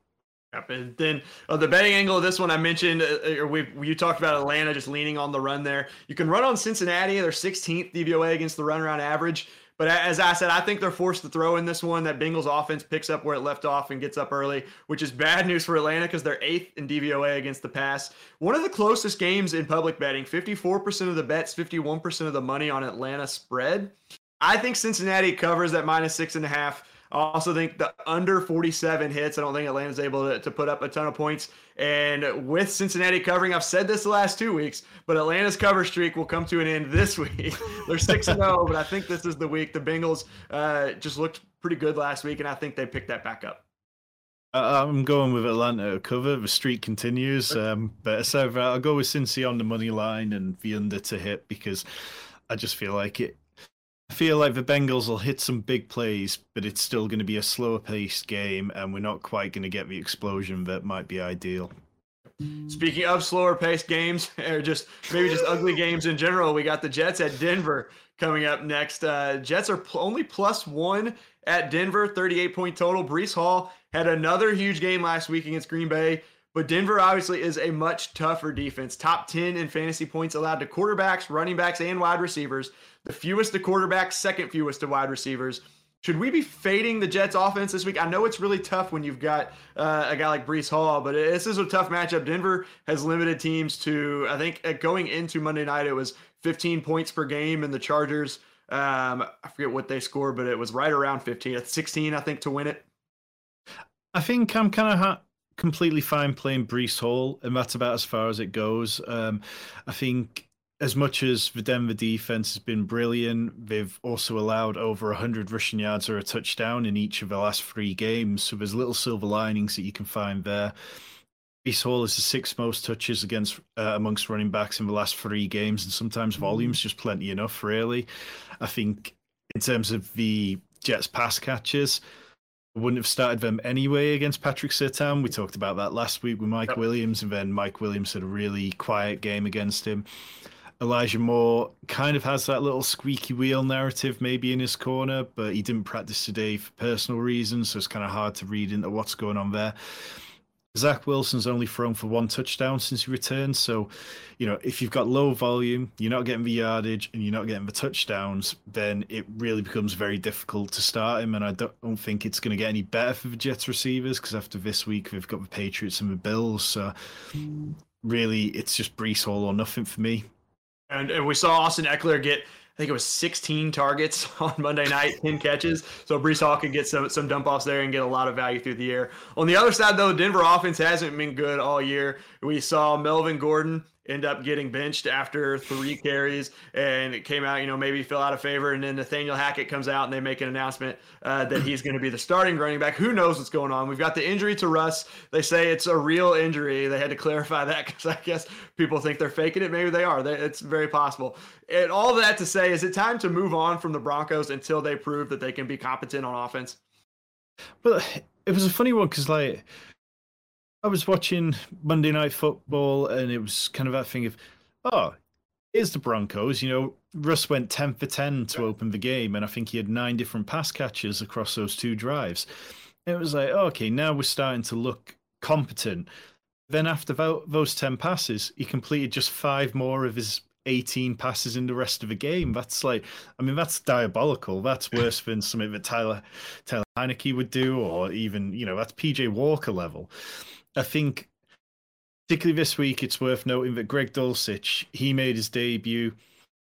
[SPEAKER 1] And then uh, the betting angle of this one I mentioned, uh, uh we you talked about Atlanta just leaning on the run there. You can run on Cincinnati; they're 16th DVOA against the run around average. But as I said, I think they're forced to throw in this one. That Bengals offense picks up where it left off and gets up early, which is bad news for Atlanta because they're eighth in DVOA against the pass. One of the closest games in public betting 54% of the bets, 51% of the money on Atlanta spread. I think Cincinnati covers that minus six and a half. I also think the under 47 hits. I don't think Atlanta's able to, to put up a ton of points. And with Cincinnati covering, I've said this the last two weeks, but Atlanta's cover streak will come to an end this week. They're 6 0, but I think this is the week. The Bengals uh, just looked pretty good last week, and I think they picked that back up.
[SPEAKER 2] I'm going with Atlanta to cover. The streak continues. Um, but so I'll go with Cincy on the money line and the under to hit because I just feel like it I feel like the Bengals will hit some big plays, but it's still going to be a slower paced game, and we're not quite going to get the explosion that might be ideal.
[SPEAKER 1] Speaking of slower paced games, or just maybe just ugly games in general, we got the Jets at Denver coming up next. Uh, Jets are pl- only plus one at Denver, 38 point total. Breece Hall had another huge game last week against Green Bay. But Denver obviously is a much tougher defense. Top 10 in fantasy points allowed to quarterbacks, running backs, and wide receivers. The fewest to quarterbacks, second fewest to wide receivers. Should we be fading the Jets offense this week? I know it's really tough when you've got uh, a guy like Breece Hall, but this is a tough matchup. Denver has limited teams to, I think, going into Monday night, it was 15 points per game, and the Chargers, um, I forget what they scored, but it was right around 15, 16, I think, to win it.
[SPEAKER 2] I think I'm kind of ha- completely fine playing Breece Hall, and that's about as far as it goes. Um, I think as much as the Denver defense has been brilliant, they've also allowed over 100 rushing yards or a touchdown in each of the last three games. So there's little silver linings that you can find there. Breece Hall is the sixth most touches against uh, amongst running backs in the last three games, and sometimes volume's just plenty enough, really. I think in terms of the Jets pass catches, wouldn't have started them anyway against Patrick Surtain. We talked about that last week with Mike yep. Williams, and then Mike Williams had a really quiet game against him. Elijah Moore kind of has that little squeaky wheel narrative maybe in his corner, but he didn't practice today for personal reasons, so it's kind of hard to read into what's going on there. Zach Wilson's only thrown for one touchdown since he returned. So, you know, if you've got low volume, you're not getting the yardage and you're not getting the touchdowns, then it really becomes very difficult to start him. And I don't, don't think it's going to get any better for the Jets receivers because after this week, we've got the Patriots and the Bills. So, hmm. really, it's just Breece Hall or nothing for me.
[SPEAKER 1] And, and we saw Austin Ekeler get I think it was 16 targets on Monday night, 10 catches. So Breece Hall could get some some dump offs there and get a lot of value through the air. On the other side, though, Denver offense hasn't been good all year. We saw Melvin Gordon end up getting benched after three carries, and it came out, you know, maybe fell out of favor. And then Nathaniel Hackett comes out and they make an announcement uh, that he's going to be the starting running back. Who knows what's going on? We've got the injury to Russ. They say it's a real injury. They had to clarify that because I guess people think they're faking it. Maybe they are. It's very possible. And all that to say, is it time to move on from the Broncos until they prove that they can be competent on offense?
[SPEAKER 2] But it was a funny one because, like, I was watching Monday Night Football, and it was kind of that thing of, oh, here's the Broncos. You know, Russ went 10 for 10 to open the game, and I think he had nine different pass catches across those two drives. It was like, oh, okay, now we're starting to look competent. Then after those 10 passes, he completed just five more of his 18 passes in the rest of the game. That's like, I mean, that's diabolical. That's worse than something that Tyler Taylor Heinicke would do, or even, you know, that's PJ Walker level. I think, particularly this week, it's worth noting that Greg Dulcich he made his debut,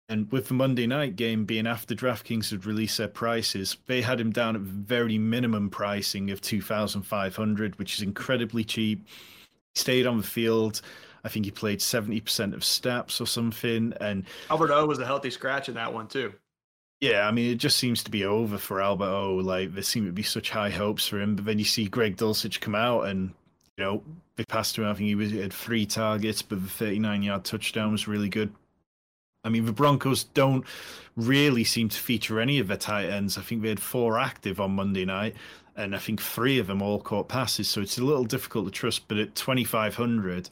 [SPEAKER 2] and with the Monday night game being after DraftKings had released their prices, they had him down at very minimum pricing of two thousand five hundred, which is incredibly cheap. He stayed on the field. I think he played seventy percent of snaps or something, and
[SPEAKER 1] Albert O was a healthy scratch in that one too.
[SPEAKER 2] Yeah, I mean, it just seems to be over for Albert O. Like there seem to be such high hopes for him, but then you see Greg Dulcich come out and you know, they passed him. I think he was he had three targets, but the 39 yard touchdown was really good. I mean, the Broncos don't really seem to feature any of their tight ends. I think they had four active on Monday night, and I think three of them all caught passes. So it's a little difficult to trust. But at 2,500,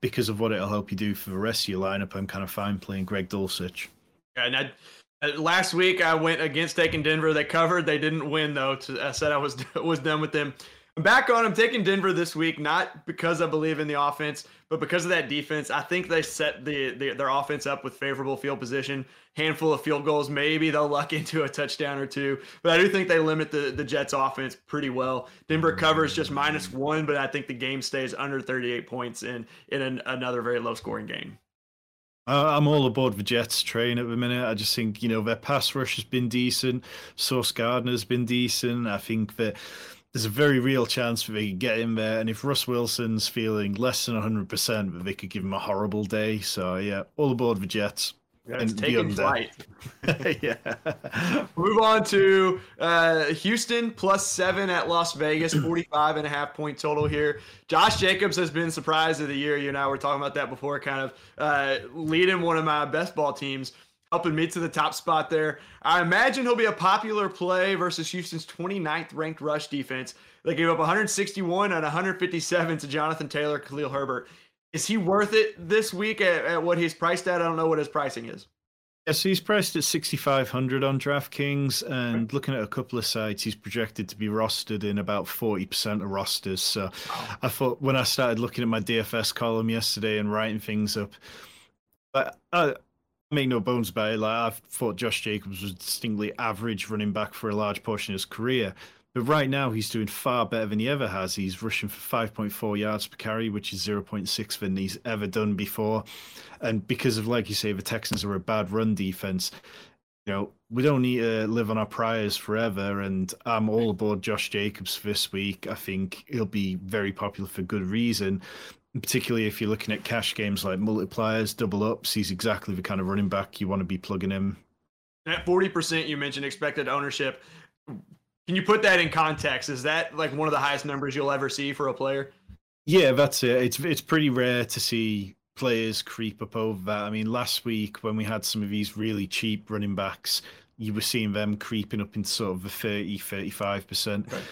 [SPEAKER 2] because of what it'll help you do for the rest of your lineup, I'm kind of fine playing Greg Dulcich.
[SPEAKER 1] And I, uh, last week I went against taking Denver. They covered. They didn't win though. I said I was was done with them. I'm back on. I'm taking Denver this week, not because I believe in the offense, but because of that defense. I think they set the, the their offense up with favorable field position, handful of field goals. Maybe they'll luck into a touchdown or two, but I do think they limit the the Jets' offense pretty well. Denver covers just minus one, but I think the game stays under 38 points in in an, another very low scoring game.
[SPEAKER 2] I'm all aboard the Jets train at the minute. I just think you know their pass rush has been decent. Sauce Gardner's been decent. I think that there's a very real chance that they could get in there. And if Russ Wilson's feeling less than 100%, that they could give him a horrible day. So, yeah, all aboard the Jets.
[SPEAKER 1] Yeah, it's taking flight. yeah. Move on to uh, Houston plus seven at Las Vegas, 45 and a half point total here. Josh Jacobs has been surprise of the year. You and I were talking about that before, kind of uh, leading one of my best ball teams helping me to the top spot there. I imagine he'll be a popular play versus Houston's 29th ranked rush defense. They gave up 161 and 157 to Jonathan Taylor, Khalil Herbert. Is he worth it this week at, at what he's priced at? I don't know what his pricing is.
[SPEAKER 2] Yes, he's priced at 6,500 on DraftKings, and looking at a couple of sites, he's projected to be rostered in about 40% of rosters. So I thought when I started looking at my DFS column yesterday and writing things up, but I, make no bones about it. Like I thought Josh Jacobs was distinctly average running back for a large portion of his career. But right now, he's doing far better than he ever has. He's rushing for 5.4 yards per carry, which is 0.6 than he's ever done before. And because of, like you say, the Texans are a bad run defense, you know, we don't need to live on our priors forever. And I'm all aboard Josh Jacobs this week. I think he'll be very popular for good reason particularly if you're looking at cash games like multipliers, double ups, he's exactly the kind of running back you want to be plugging in.
[SPEAKER 1] At 40%, you mentioned expected ownership. Can you put that in context? Is that like one of the highest numbers you'll ever see for a player?
[SPEAKER 2] Yeah, that's it. It's it's pretty rare to see players creep up over that. I mean, last week when we had some of these really cheap running backs, you were seeing them creeping up into sort of the 30, 35%. Right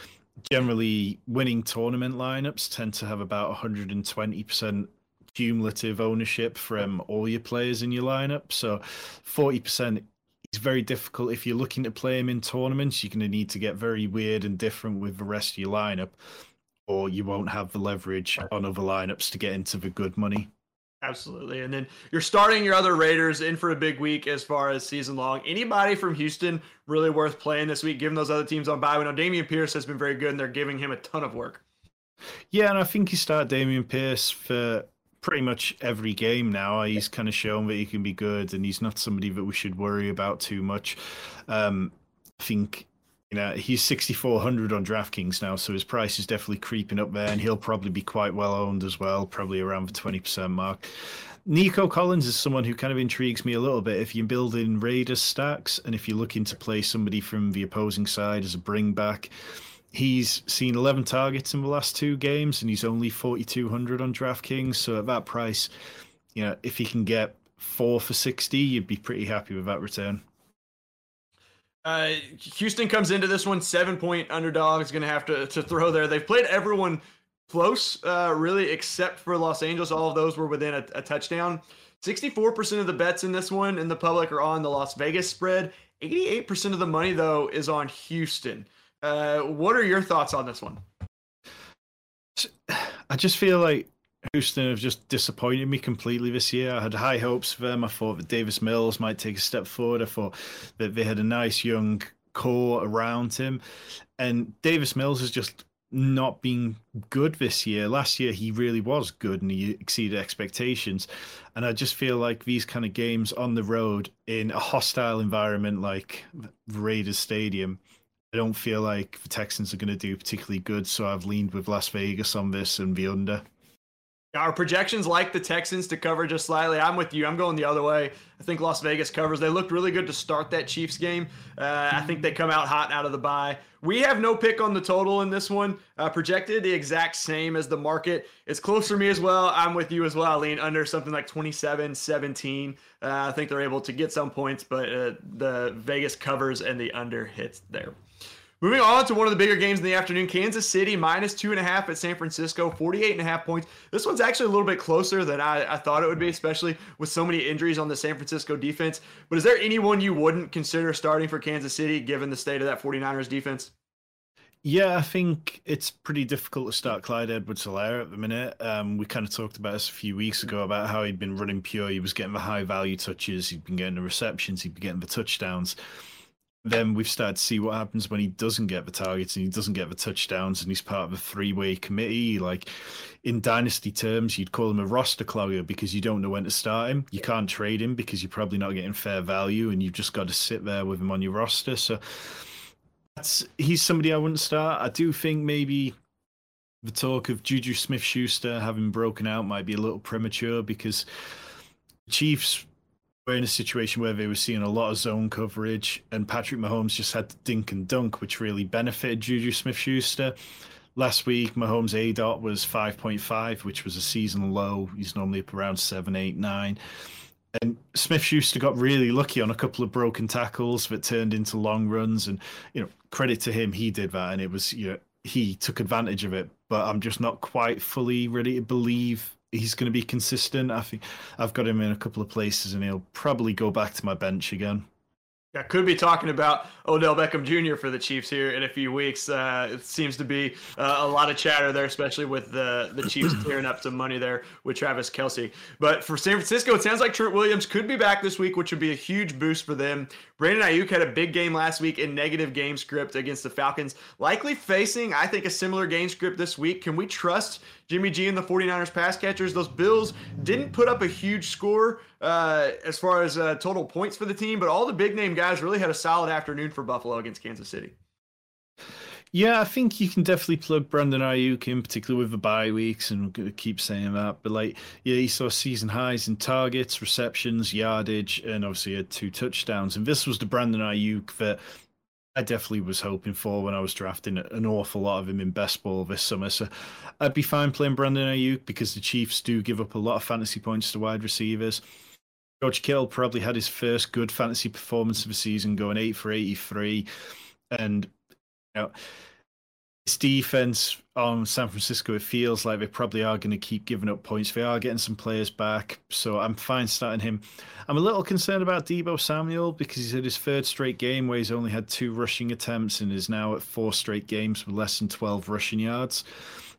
[SPEAKER 2] generally winning tournament lineups tend to have about 120% cumulative ownership from all your players in your lineup. So 40% is very difficult. If you're looking to play them in tournaments, you're going to need to get very weird and different with the rest of your lineup, or you won't have the leverage on other lineups to get into the good money.
[SPEAKER 1] Absolutely. And then you're starting your other Raiders in for a big week as far as season long. Anybody from Houston really worth playing this week, given those other teams on bye? We know Dameon Pierce has been very good and they're giving him a ton of work.
[SPEAKER 2] Yeah, and I think you start Dameon Pierce for pretty much every game now. He's kind of shown that he can be good and he's not somebody that we should worry about too much. Um, I think know, he's 6,400 on DraftKings now, so his price is definitely creeping up there, and he'll probably be quite well owned as well, probably around the 20% mark. Nico Collins is someone who kind of intrigues me a little bit. If you're building Raiders stacks and if you're looking to play somebody from the opposing side as a bring back, he's seen 11 targets in the last two games and he's only 4,200 on DraftKings. So at that price, you know, if he can get four for 60, you'd be pretty happy with that return.
[SPEAKER 1] Uh, Houston comes into this one seven point underdog. Is going to have to to throw there. They've played everyone close, uh, really, except for Los Angeles. All of those were within a, a touchdown. 64% of the bets in this one in the public are on the Las Vegas spread. 88% of the money, though, is on Houston. Uh, what are your thoughts on this one?
[SPEAKER 2] I just feel like Houston have just disappointed me completely this year. I had high hopes for them. I thought that Davis Mills might take a step forward. I thought that they had a nice young core around him. And Davis Mills has just not been good this year. Last year he really was good and he exceeded expectations. And I just feel like these kind of games on the road in a hostile environment like Raiders Stadium, I don't feel like the Texans are going to do particularly good. So I've leaned with Las Vegas on this and the under.
[SPEAKER 1] Our projections like the Texans to cover just slightly. I'm with you. I'm going the other way. I think Las Vegas covers. They looked really good to start that Chiefs game. Uh, I think they come out hot out of the bye. We have no pick on the total in this one. Uh, projected the exact same as the market. It's close for me as well. I'm with you as well. I lean under something like 27, 17. Uh, I think they're able to get some points, but uh, the Vegas covers and the under hits there. Moving on to one of the bigger games in the afternoon, Kansas City minus two and a half at San Francisco, 48 and a half points. This one's actually a little bit closer than I, I, thought it would be, especially with so many injuries on the San Francisco defense. But is there anyone you wouldn't consider starting for Kansas City given the state of that 49ers defense?
[SPEAKER 2] Yeah, I think it's pretty difficult to start Clyde Edwards-Helaire at the minute. Um, we kind of talked about this a few weeks ago about how he'd been running pure. He was getting the high value touches, he'd been getting the receptions, he'd been getting the touchdowns then we've started to see what happens when he doesn't get the targets and he doesn't get the touchdowns and he's part of a three-way committee. Like in dynasty terms you'd call him a roster clogger because you don't know when to start him. You can't trade him because you're probably not getting fair value and you've just got to sit there with him on your roster. So that's he's somebody i wouldn't start. I do think maybe the talk of juju smith-schuster having broken out might be a little premature because chiefs in a situation where they were seeing a lot of zone coverage, and Patrick Mahomes just had to dink and dunk, which really benefited Juju Smith Schuster. Last week, Mahomes' A dot was 5.5, which was a season low. He's normally up around 7, 8, 9. And Smith Schuster got really lucky on a couple of broken tackles that turned into long runs. And, you know, credit to him, he did that. And it was, you know, he took advantage of it. But I'm just not quite fully ready to believe he's going to be consistent. I think I've got him in a couple of places, and he'll probably go back to my bench again.
[SPEAKER 1] I could be talking about Odell Beckham Jr. for the Chiefs here in a few weeks. Uh, it seems to be uh, a lot of chatter there, especially with the the Chiefs clearing up some money there with Travis Kelce. But for San Francisco, it sounds like Trent Williams could be back this week, which would be a huge boost for them. Brandon Aiyuk had a big game last week in negative game script against the Falcons, likely facing, I think, a similar game script this week. Can we trust Jimmy G and the 49ers pass catchers? Those Bills didn't put up a huge score uh, as far as uh, total points for the team, but all the big name guys really had a solid afternoon for Buffalo against Kansas City.
[SPEAKER 2] Yeah, I think you can definitely plug Brandon Aiyuk in, particularly with the bye weeks, and keep saying that. But like, yeah, he saw season highs in targets, receptions, yardage, and obviously had two touchdowns. And this was the Brandon Aiyuk that I definitely was hoping for when I was drafting an awful lot of him in best ball this summer. So I'd be fine playing Brandon Aiyuk because the Chiefs do give up a lot of fantasy points to wide receivers. George Kittle probably had his first good fantasy performance of the season, going eight for eighty-three, and know this defense on San Francisco, it feels like they probably are going to keep giving up points. They are getting some players back, so I'm fine starting him. I'm a little concerned about Deebo Samuel because he's had his third straight game where he's only had two rushing attempts and is now at four straight games with less than 12 rushing yards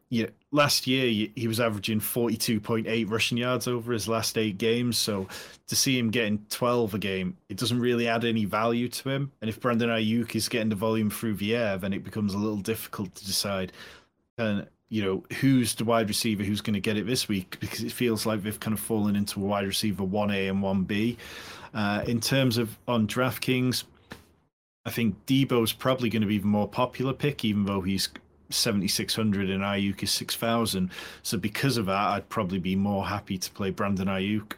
[SPEAKER 2] yeah, last year he was averaging 42.8 rushing yards over his last eight games. So to see him getting 12 a game, it doesn't really add any value to him. And if Brandon Aiyuk is getting the volume through the air, then it becomes a little difficult to decide, and uh, you know, who's the wide receiver who's going to get it this week because it feels like they've kind of fallen into a wide receiver 1A and 1B. Uh, in terms of on DraftKings, I think Deebo's probably going to be the more popular pick, even though he's 7600 and Aiyuk is 6000. So because of that, I'd probably be more happy to play Brandon Aiyuk.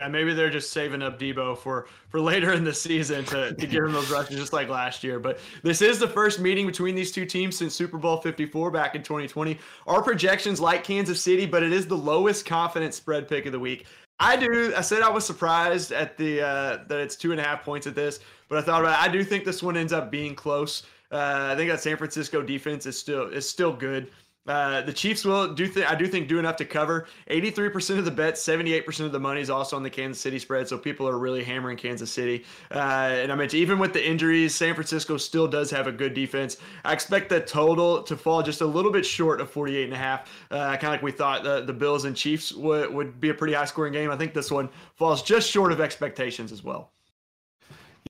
[SPEAKER 1] And maybe they're just saving up Deebo for for later in the season to, to give him those rushes just like last year. But this is the first meeting between these two teams since Super Bowl 54 back in 2020. Our projections like Kansas City, but it is the lowest confidence spread pick of the week. I do. I said I was surprised at the uh, that it's two and a half points at this, but I thought about it. I do think this one ends up being close. Uh, I think that San Francisco defense is still is still good. Uh, the Chiefs will do th- I do think do enough to cover. 83% of the bets, 78% of the money is also on the Kansas City spread. So people are really hammering Kansas City. Uh, and I mentioned even with the injuries, San Francisco still does have a good defense. I expect the total to fall just a little bit short of 48 and a half. Uh, kind of like we thought the, the Bills and Chiefs would, would be a pretty high scoring game. I think this one falls just short of expectations as well.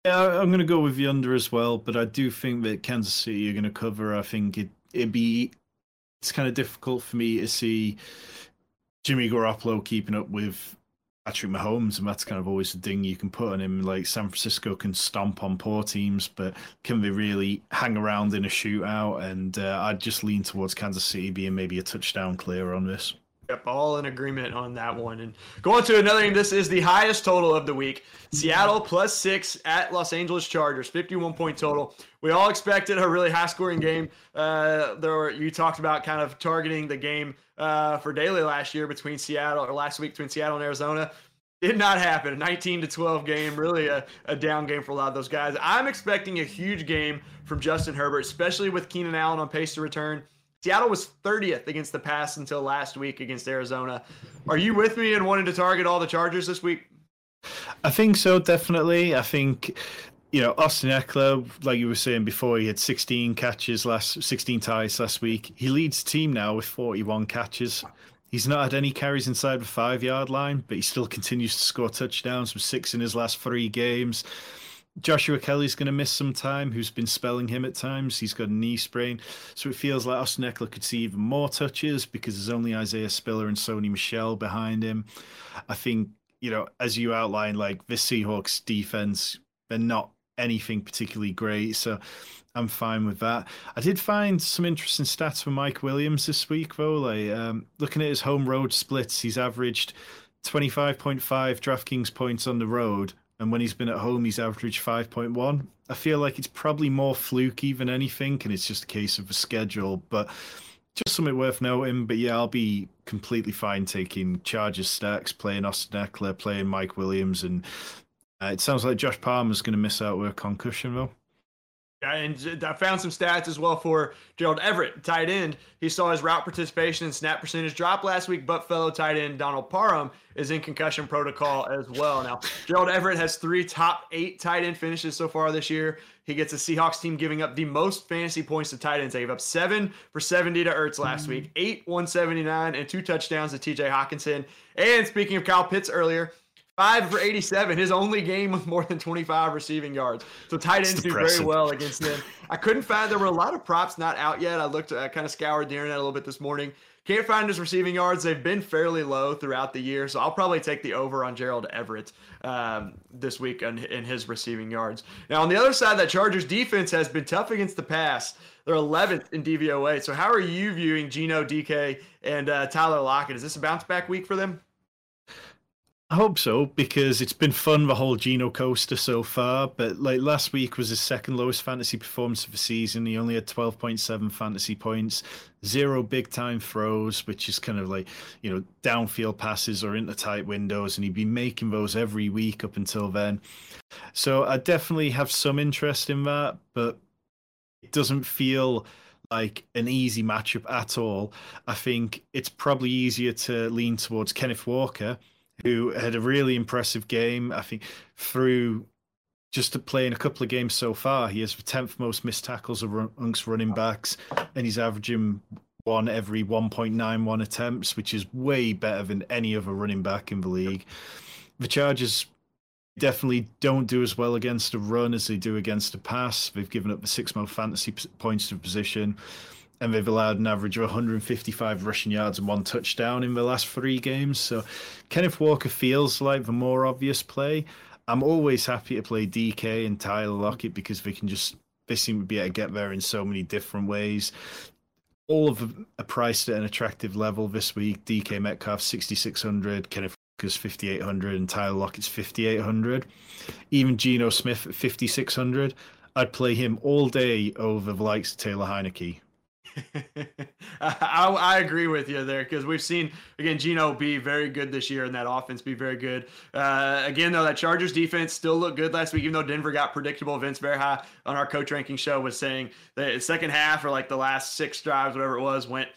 [SPEAKER 2] Yeah, I'm going to go with the under as well, but I do think that Kansas City are going to cover. I think it it'd be it's kind of difficult for me to see Jimmy Garoppolo keeping up with Patrick Mahomes, and that's kind of always the thing you can put on him. Like San Francisco can stomp on poor teams, but can they really hang around in a shootout? And uh, I'd just lean towards Kansas City being maybe a touchdown clear on this.
[SPEAKER 1] Yep, all in agreement on that one. And going to another game, this is the highest total of the week. Seattle plus six at Los Angeles Chargers, 51 point total. We all expected a really high scoring game. Uh, there were, you talked about kind of targeting the game uh, for daily last year between Seattle or last week between Seattle and Arizona. Did not happen. A 19 to 12 game, really a, a down game for a lot of those guys. I'm expecting a huge game from Justin Herbert, especially with Keenan Allen on pace to return. Seattle was 30th against the pass until last week against Arizona. Are you with me in wanting to target all the Chargers this week?
[SPEAKER 2] I think so, definitely. I think you know, Austin Ekeler, like you were saying before, he had 16 catches last, 16 ties last week. He leads team now with 41 catches. He's not had any carries inside the five yard line, but he still continues to score touchdowns with six in his last three games. Joshua Kelley's going to miss some time, who's been spelling him at times. He's got a knee sprain. So it feels like Austin Ekeler could see even more touches because there's only Isaiah Spiller and Sony Michel behind him. I think, you know, as you outlined, like the Seahawks defense, they're not anything particularly great. So I'm fine with that. I did find some interesting stats for Mike Williams this week, though. Like um, looking at his home road splits, he's averaged 25.5 DraftKings points on the road, and when he's been at home, he's averaged 5.1. I feel like it's probably more fluky than anything, and it's just a case of a schedule, but just something worth noting. But yeah, I'll be completely fine taking Chargers stacks, playing Austin Ekeler, playing Mike Williams, and uh, it sounds like Josh Palmer's going to miss out with a concussion, though.
[SPEAKER 1] Yeah, and I found some stats as well for Gerald Everett, tight end. He saw his route participation and snap percentage drop last week, but fellow tight end Donald Parham is in concussion protocol as well. Now, Gerald Everett has three top eight tight end finishes so far this year. He gets a Seahawks team giving up the most fantasy points to tight ends. They gave up seven for 70 to Ertz last mm-hmm. week, eight 179, and two touchdowns to TJ Hockenson. And speaking of Kyle Pitts earlier, Five for 87, his only game with more than 25 receiving yards. So tight ends do very well against them. I couldn't find, there were a lot of props not out yet. I looked, I kind of scoured the internet a little bit this morning. Can't find his receiving yards. They've been fairly low throughout the year. So I'll probably take the over on Gerald Everett um, this week in, in his receiving yards. Now, on the other side, that Chargers defense has been tough against the pass. They're 11th in DVOA. So how are you viewing Geno, DK, and uh, Tyler Lockett? Is this a bounce back week for them?
[SPEAKER 2] I hope so because it's been fun the whole Geno coaster so far. But like last week was his second lowest fantasy performance of the season. He only had twelve point seven fantasy points, zero big time throws, which is kind of like you know downfield passes or into tight windows, and he'd be making those every week up until then. So I definitely have some interest in that, but it doesn't feel like an easy matchup at all. I think it's probably easier to lean towards Kenneth Walker who had a really impressive game. I think through just playing a couple of games so far, he has the tenth most missed tackles amongst running backs, and he's averaging one every 1.91 attempts, which is way better than any other running back in the league. The Chargers definitely don't do as well against a run as they do against a pass. They've given up the six most fantasy points to position and they've allowed an average of 155 rushing yards and one touchdown in the last three games. So Kenneth Walker feels like the more obvious play. I'm always happy to play DK and Tyler Lockett because they can just they seem to be able to get there in so many different ways. All of them are priced at an attractive level this week. DK Metcalf 6600, Kenneth Walker's 5800, and Tyler Lockett's 5800. Even Geno Smith at 5600. I'd play him all day over the likes of Taylor Heinicke.
[SPEAKER 1] I, I, agree with you there because we've seen again Geno be very good this year and that offense be very good. Uh, again, though, that Chargers defense still looked good last week, even though Denver got predictable. Vince Verhei on our coach ranking show was saying the second half or like the last six drives, whatever it was, went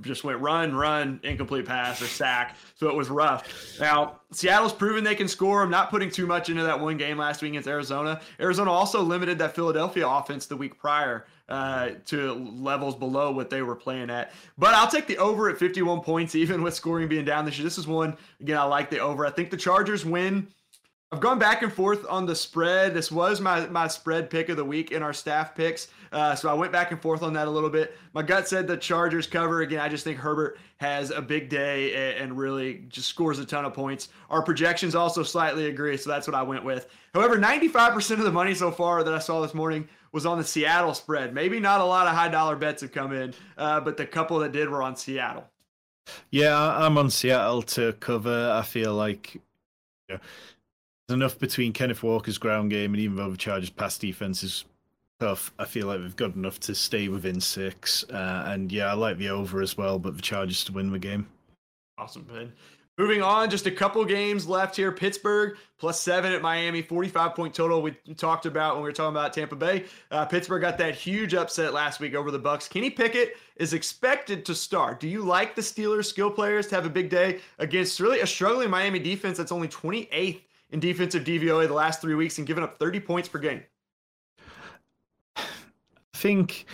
[SPEAKER 1] just went run, run, incomplete pass, or sack. So it was rough. Now, Seattle's proven they can score. I'm not putting too much into that one game last week against Arizona. Arizona also limited that Philadelphia offense the week prior uh, to levels below what they were playing at. But I'll take the over at 51 points, even with scoring being down this year. This is one, again, I like the over. I think the Chargers win I've gone back and forth on the spread. This was my, my spread pick of the week in our staff picks. Uh, so I went back and forth on that a little bit. My gut said the Chargers cover. Again, I just think Herbert has a big day and, and really just scores a ton of points. Our projections also slightly agree. So that's what I went with. However, 95% of the money so far that I saw this morning was on the Seattle spread. Maybe not a lot of high dollar bets have come in, uh, but the couple that did were on Seattle.
[SPEAKER 2] Yeah, I'm on Seattle to cover. I feel like. there's enough between Kenneth Walker's ground game and even though the Chargers' pass defense is tough, I feel like we've got enough to stay within six. Uh, and yeah, I like the over as well, but the Chargers to win the game.
[SPEAKER 1] Awesome, man. Moving on, just a couple games left here. Pittsburgh plus seven at Miami, 45 point total. We talked about when we were talking about Tampa Bay. Uh, Pittsburgh got that huge upset last week over the Bucs. Kenny Pickett is expected to start. Do you like the Steelers skill players to have a big day against really a struggling Miami defense that's only 28th in defensive DVOA the last three weeks and giving up 30 points per game?
[SPEAKER 2] I think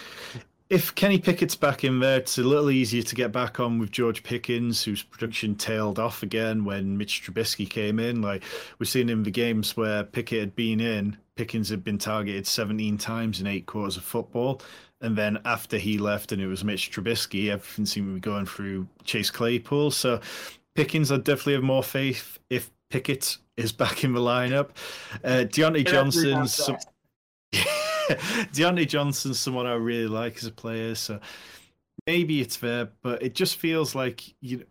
[SPEAKER 2] if Kenny Pickett's back in there, it's a little easier to get back on with George Pickens, whose production tailed off again when Mitch Trubisky came in. Like we've seen in the games where Pickett had been in, Pickens had been targeted 17 times in eight quarters of football. And then after he left and it was Mitch Trubisky, everything seemed to be going through Chase Claypool. So Pickens, I definitely have more faith if Pickett is back in the lineup. Uh, Diontae Johnson's. Diontae Johnson's someone I really like as a player, so maybe it's there, but it just feels like you know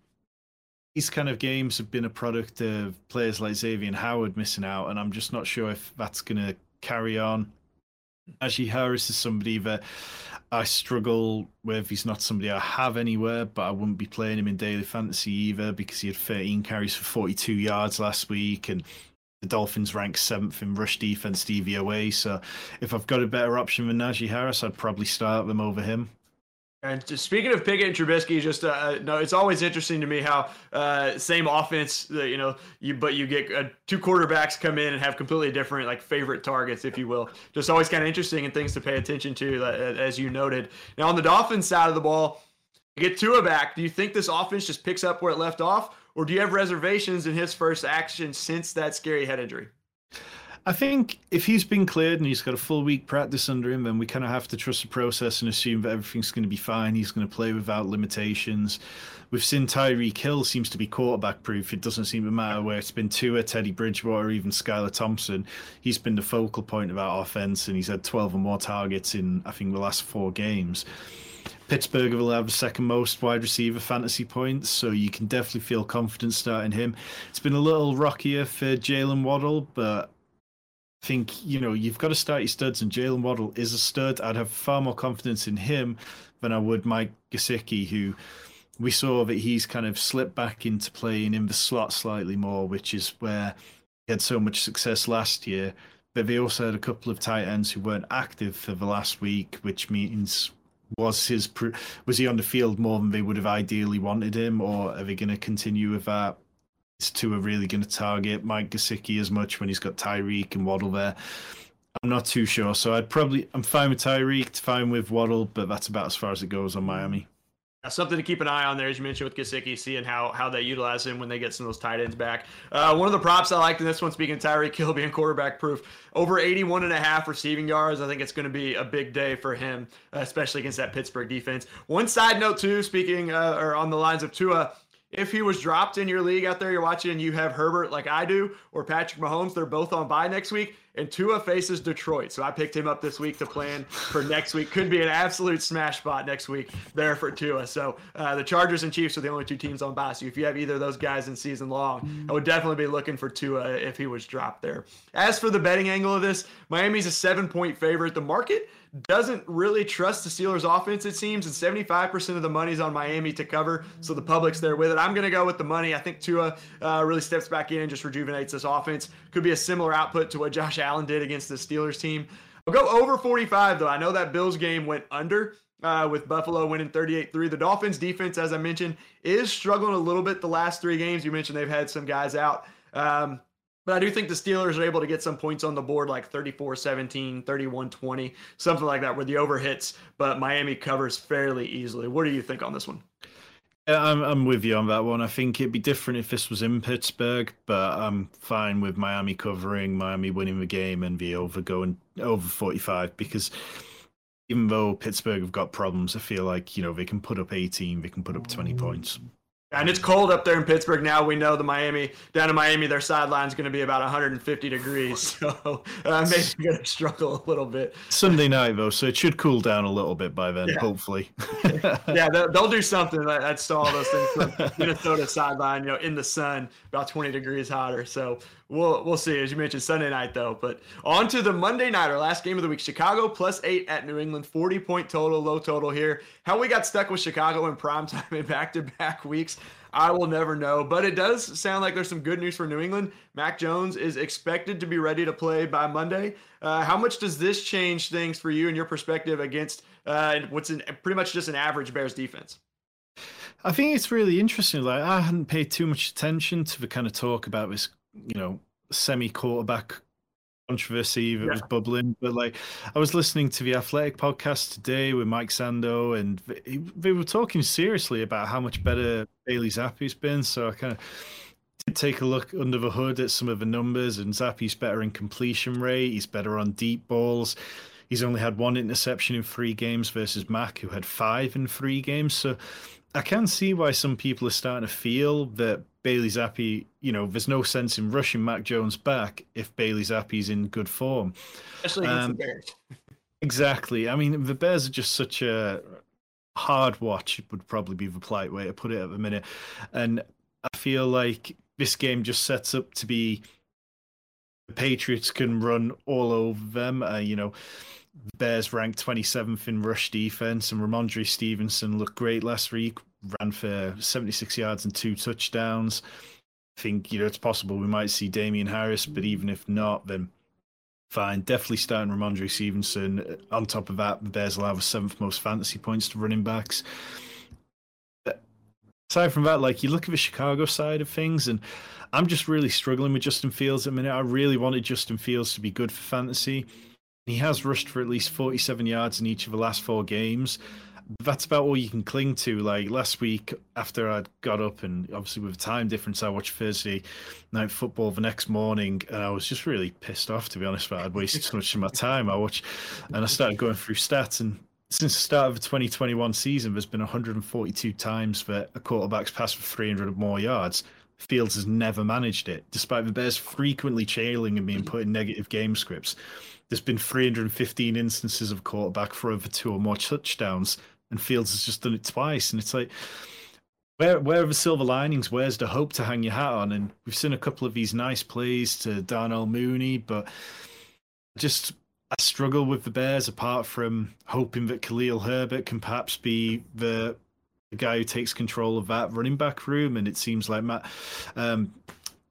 [SPEAKER 2] these kind of games have been a product of players like Xavier Howard missing out, and I'm just not sure if that's going to carry on. Najee Harris is somebody that I struggle with. He's not somebody I have anywhere, but I wouldn't be playing him in daily fantasy either because he had 13 carries for 42 yards last week, and the Dolphins rank seventh in rush defense DVOA. So if I've got a better option than Najee Harris, I'd probably start them over him.
[SPEAKER 1] And speaking of Pickett and Trubisky, just uh, uh, no, it's always interesting to me how uh, same offense, uh, you know, you but you get uh, two quarterbacks come in and have completely different like favorite targets, if you will. Just always kind of interesting and things to pay attention to, uh, as you noted. Now on the Dolphins side of the ball, you get Tua back. Do you think this offense just picks up where it left off, or do you have reservations in his first action since that scary head injury?
[SPEAKER 2] I think if he's been cleared and he's got a full week practice under him, then we kind of have to trust the process and assume that everything's going to be fine. He's going to play without limitations. We've seen Tyreek Hill seems to be quarterback proof. It doesn't seem to matter where it's been Tua, Teddy Bridgewater, even Skylar Thompson. He's been the focal point of our offense, and he's had 12 or more targets in, I think, the last four games. Pittsburgh will have the second most wide receiver fantasy points, so you can definitely feel confident starting him. It's been a little rockier for Jalen Waddle, but I think you know you've got to start your studs, and Jalen Waddle is a stud. I'd have far more confidence in him than I would Mike Gesicki, who we saw that he's kind of slipped back into playing in the slot slightly more, which is where he had so much success last year. But they also had a couple of tight ends who weren't active for the last week, which means was his was he on the field more than they would have ideally wanted him, or are they going to continue with that? Is Tua really going to target Mike Gesicki as much when he's got Tyreek and Waddle there? I'm not too sure. So I'd probably I'm fine with Tyreek, fine with Waddle, but that's about as far as it goes on Miami.
[SPEAKER 1] Uh, something to keep an eye on there, as you mentioned with Gesicki, seeing how how they utilize him when they get some of those tight ends back. Uh, one of the props I liked in this one, speaking of Tyreek Hill being quarterback proof, over 81 and a half receiving yards. I think it's going to be a big day for him, uh, especially against that Pittsburgh defense. One side note, too, speaking uh, or on the lines of Tua, if he was dropped in your league out there, you're watching, and you have Herbert like I do, or Patrick Mahomes, they're both on bye next week and Tua faces Detroit. So I picked him up this week to plan for next week. Could be an absolute smash spot next week there for Tua. So uh, the Chargers and Chiefs are the only two teams on bye. So if you have either of those guys in season long, I would definitely be looking for Tua if he was dropped there. As for the betting angle of this, Miami's a seven point favorite. The market doesn't really trust the Steelers offense, it seems, and 75% of the money's on Miami to cover. So the public's there with it. I'm going to go with the money. I think Tua uh, really steps back in and just rejuvenates this offense. Could be a similar output to what Josh Allen did against the Steelers team. I'll go over 45, though. I know that Bills game went under. Uh, with Buffalo winning 38 3. The Dolphins defense, as I mentioned, is struggling a little bit the last three games. You mentioned they've had some guys out. Um, but I do think the Steelers are able to get some points on the board, like 34 17, 31 20, something like that, where the over hits, but Miami covers fairly easily. What do you think on this one?
[SPEAKER 2] I'm I'm with you on that one. I think it'd be different if this was in Pittsburgh, but I'm fine with Miami covering, Miami winning the game, and the over going over 45 because even though Pittsburgh have got problems, I feel like you know they can put up 18, they can put up 20 mm. points.
[SPEAKER 1] And it's cold up there in Pittsburgh now. We know the Miami down in Miami, their sideline is going to be about 150 degrees, so uh, maybe going to struggle a little bit.
[SPEAKER 2] Sunday night though, so it should cool down a little bit by then, yeah. hopefully.
[SPEAKER 1] yeah, they'll, they'll, do something that, that's all those things from Minnesota sideline, you know, in the sun, about 20 degrees hotter. So we'll we'll see. As you mentioned, Sunday night though. But on to the Monday night, our last game of the week. Chicago plus eight at New England, 40 point total, low total here. How we got stuck with Chicago in prime time in back to back weeks. I will never know. But it does sound like there's some good news for New England. Mac Jones is expected to be ready to play by Monday. Uh, how much does this change things for you and your perspective against uh, what's pretty much just an average Bears defense?
[SPEAKER 2] I think it's really interesting. Like I hadn't paid too much attention to the kind of talk about this, you know, semi-quarterback controversy that yeah. was bubbling. But like, I was listening to the Athletic podcast today with Mike Sando, and they were talking seriously about how much better Bailey Zappe's been. So I kind of did take a look under the hood at some of the numbers, and Zappe's better in completion rate. He's better on deep balls. He's only had one interception in three games versus Mac, who had five in three games. So I can see why some people are starting to feel that Bailey Zappe, you know, there's no sense in rushing Mac Jones back if Bailey Zappe's in good form.
[SPEAKER 1] Especially against um, the Bears.
[SPEAKER 2] exactly. I mean, the Bears are just such a hard watch, it would probably be the polite way to put it at the minute. And I feel like this game just sets up to be the Patriots can run all over them. Uh, you know, Bears ranked 27th in rush defense, and Rhamondre Stevenson looked great last week. Ran for 76 yards and two touchdowns. I think you know it's possible we might see Damien Harris, but even if not, then fine. Definitely starting Rhamondre Stevenson. On top of that, the Bears allow the seventh most fantasy points to running backs. Aside from that, like you look at the Chicago side of things, and I'm just really struggling with Justin Fields at the minute. I really wanted Justin Fields to be good for fantasy. He has rushed for at least 47 yards in each of the last four games. That's about all you can cling to. Like last week, after I'd got up and obviously with the time difference, I watched Thursday night football the next morning, and I was just really pissed off to be honest. But I'd wasted so much of my time. I watched, and I started going through stats, and since the start of the 2021 season, there's been 142 times that a quarterback's passed for 300 or more yards. Fields has never managed it, despite the Bears frequently trailing and being put in negative game scripts. There's been 315 instances of quarterback for over two or more touchdowns, and Fields has just done it twice. And it's like, where where are the silver linings? Where's the hope to hang your hat on? And we've seen a couple of these nice plays to Darnell Mooney, but just I struggle with the Bears apart from hoping that Khalil Herbert can perhaps be the, the guy who takes control of that running back room. And it seems like Matt um,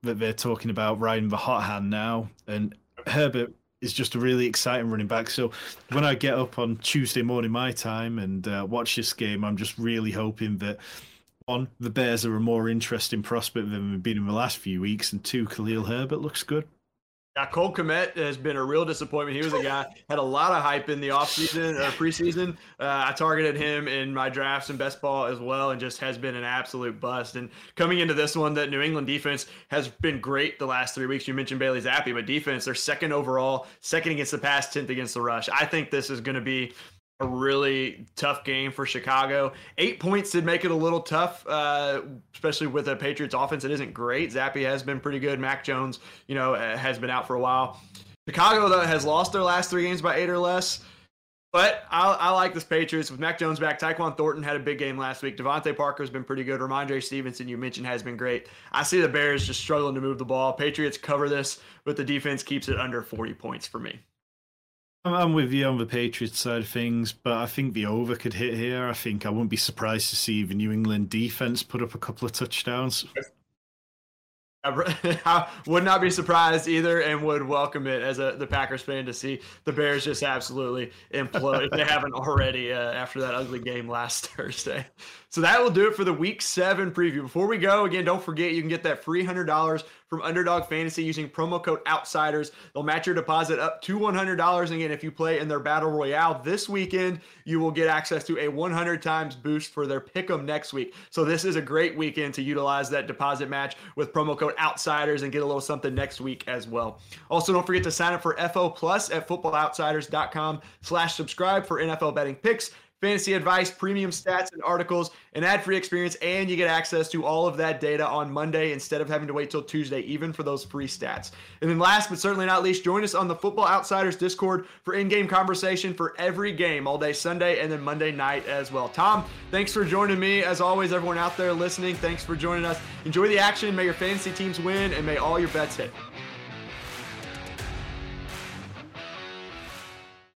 [SPEAKER 2] that they're talking about riding the hot hand now. And Herbert is just a really exciting running back. So when I get up on Tuesday morning my time and uh, watch this game, I'm just really hoping that one, the Bears are a more interesting prospect than they've been in the last few weeks, and two, Khalil Herbert looks good.
[SPEAKER 1] Yeah, Cole Kmet has been a real disappointment. He was a guy had a lot of hype in the offseason or preseason. Uh, I targeted him in my drafts and best ball as well, and just has been an absolute bust. And coming into this one, that New England defense has been great the last three weeks. You mentioned Bailey Zappe, but defense, they're second overall, second against the pass, tenth against the rush. I think this is going to be a really tough game for Chicago. Eight points did make it a little tough, uh, especially with the Patriots offense. It isn't great. Zappe has been pretty good. Mac Jones, you know, uh, has been out for a while. Chicago though has lost their last three games by eight or less. But I, I like this Patriots with Mac Jones back. Tyquan Thornton had a big game last week. DeVante Parker has been pretty good. Rhamondre Stevenson, you mentioned, has been great. I see the Bears just struggling to move the ball. Patriots cover this, but the defense keeps it under 40 points for me.
[SPEAKER 2] I'm with you on the Patriots side of things, but I think the over could hit here. I think I wouldn't be surprised to see the New England defense put up a couple of touchdowns.
[SPEAKER 1] I would not be surprised either, and would welcome it as a the Packers fan to see the Bears just absolutely implode if they haven't already uh, after that ugly game last Thursday. So that will do it for the Week Seven preview. Before we go, again, don't forget you can get that free hundred dollars from Underdog Fantasy using promo code Outsiders. They'll match your deposit up to $100. And again, if you play in their Battle Royale this weekend, you will get access to a 100 times boost for their Pick'em next week. So this is a great weekend to utilize that deposit match with promo code Outsiders and get a little something next week as well. Also, don't forget to sign up for FO Plus at footballoutsiders.com slash subscribe for NFL betting picks fantasy advice, premium stats and articles, an ad-free experience, and you get access to all of that data on Monday instead of having to wait till Tuesday, even for those free stats. And then last but certainly not least, join us on the Football Outsiders Discord for in-game conversation for every game all day Sunday and then Monday night as well. Tom, thanks for joining me. As always, everyone out there listening, thanks for joining us. Enjoy the action. May your fantasy teams win and may all your bets hit.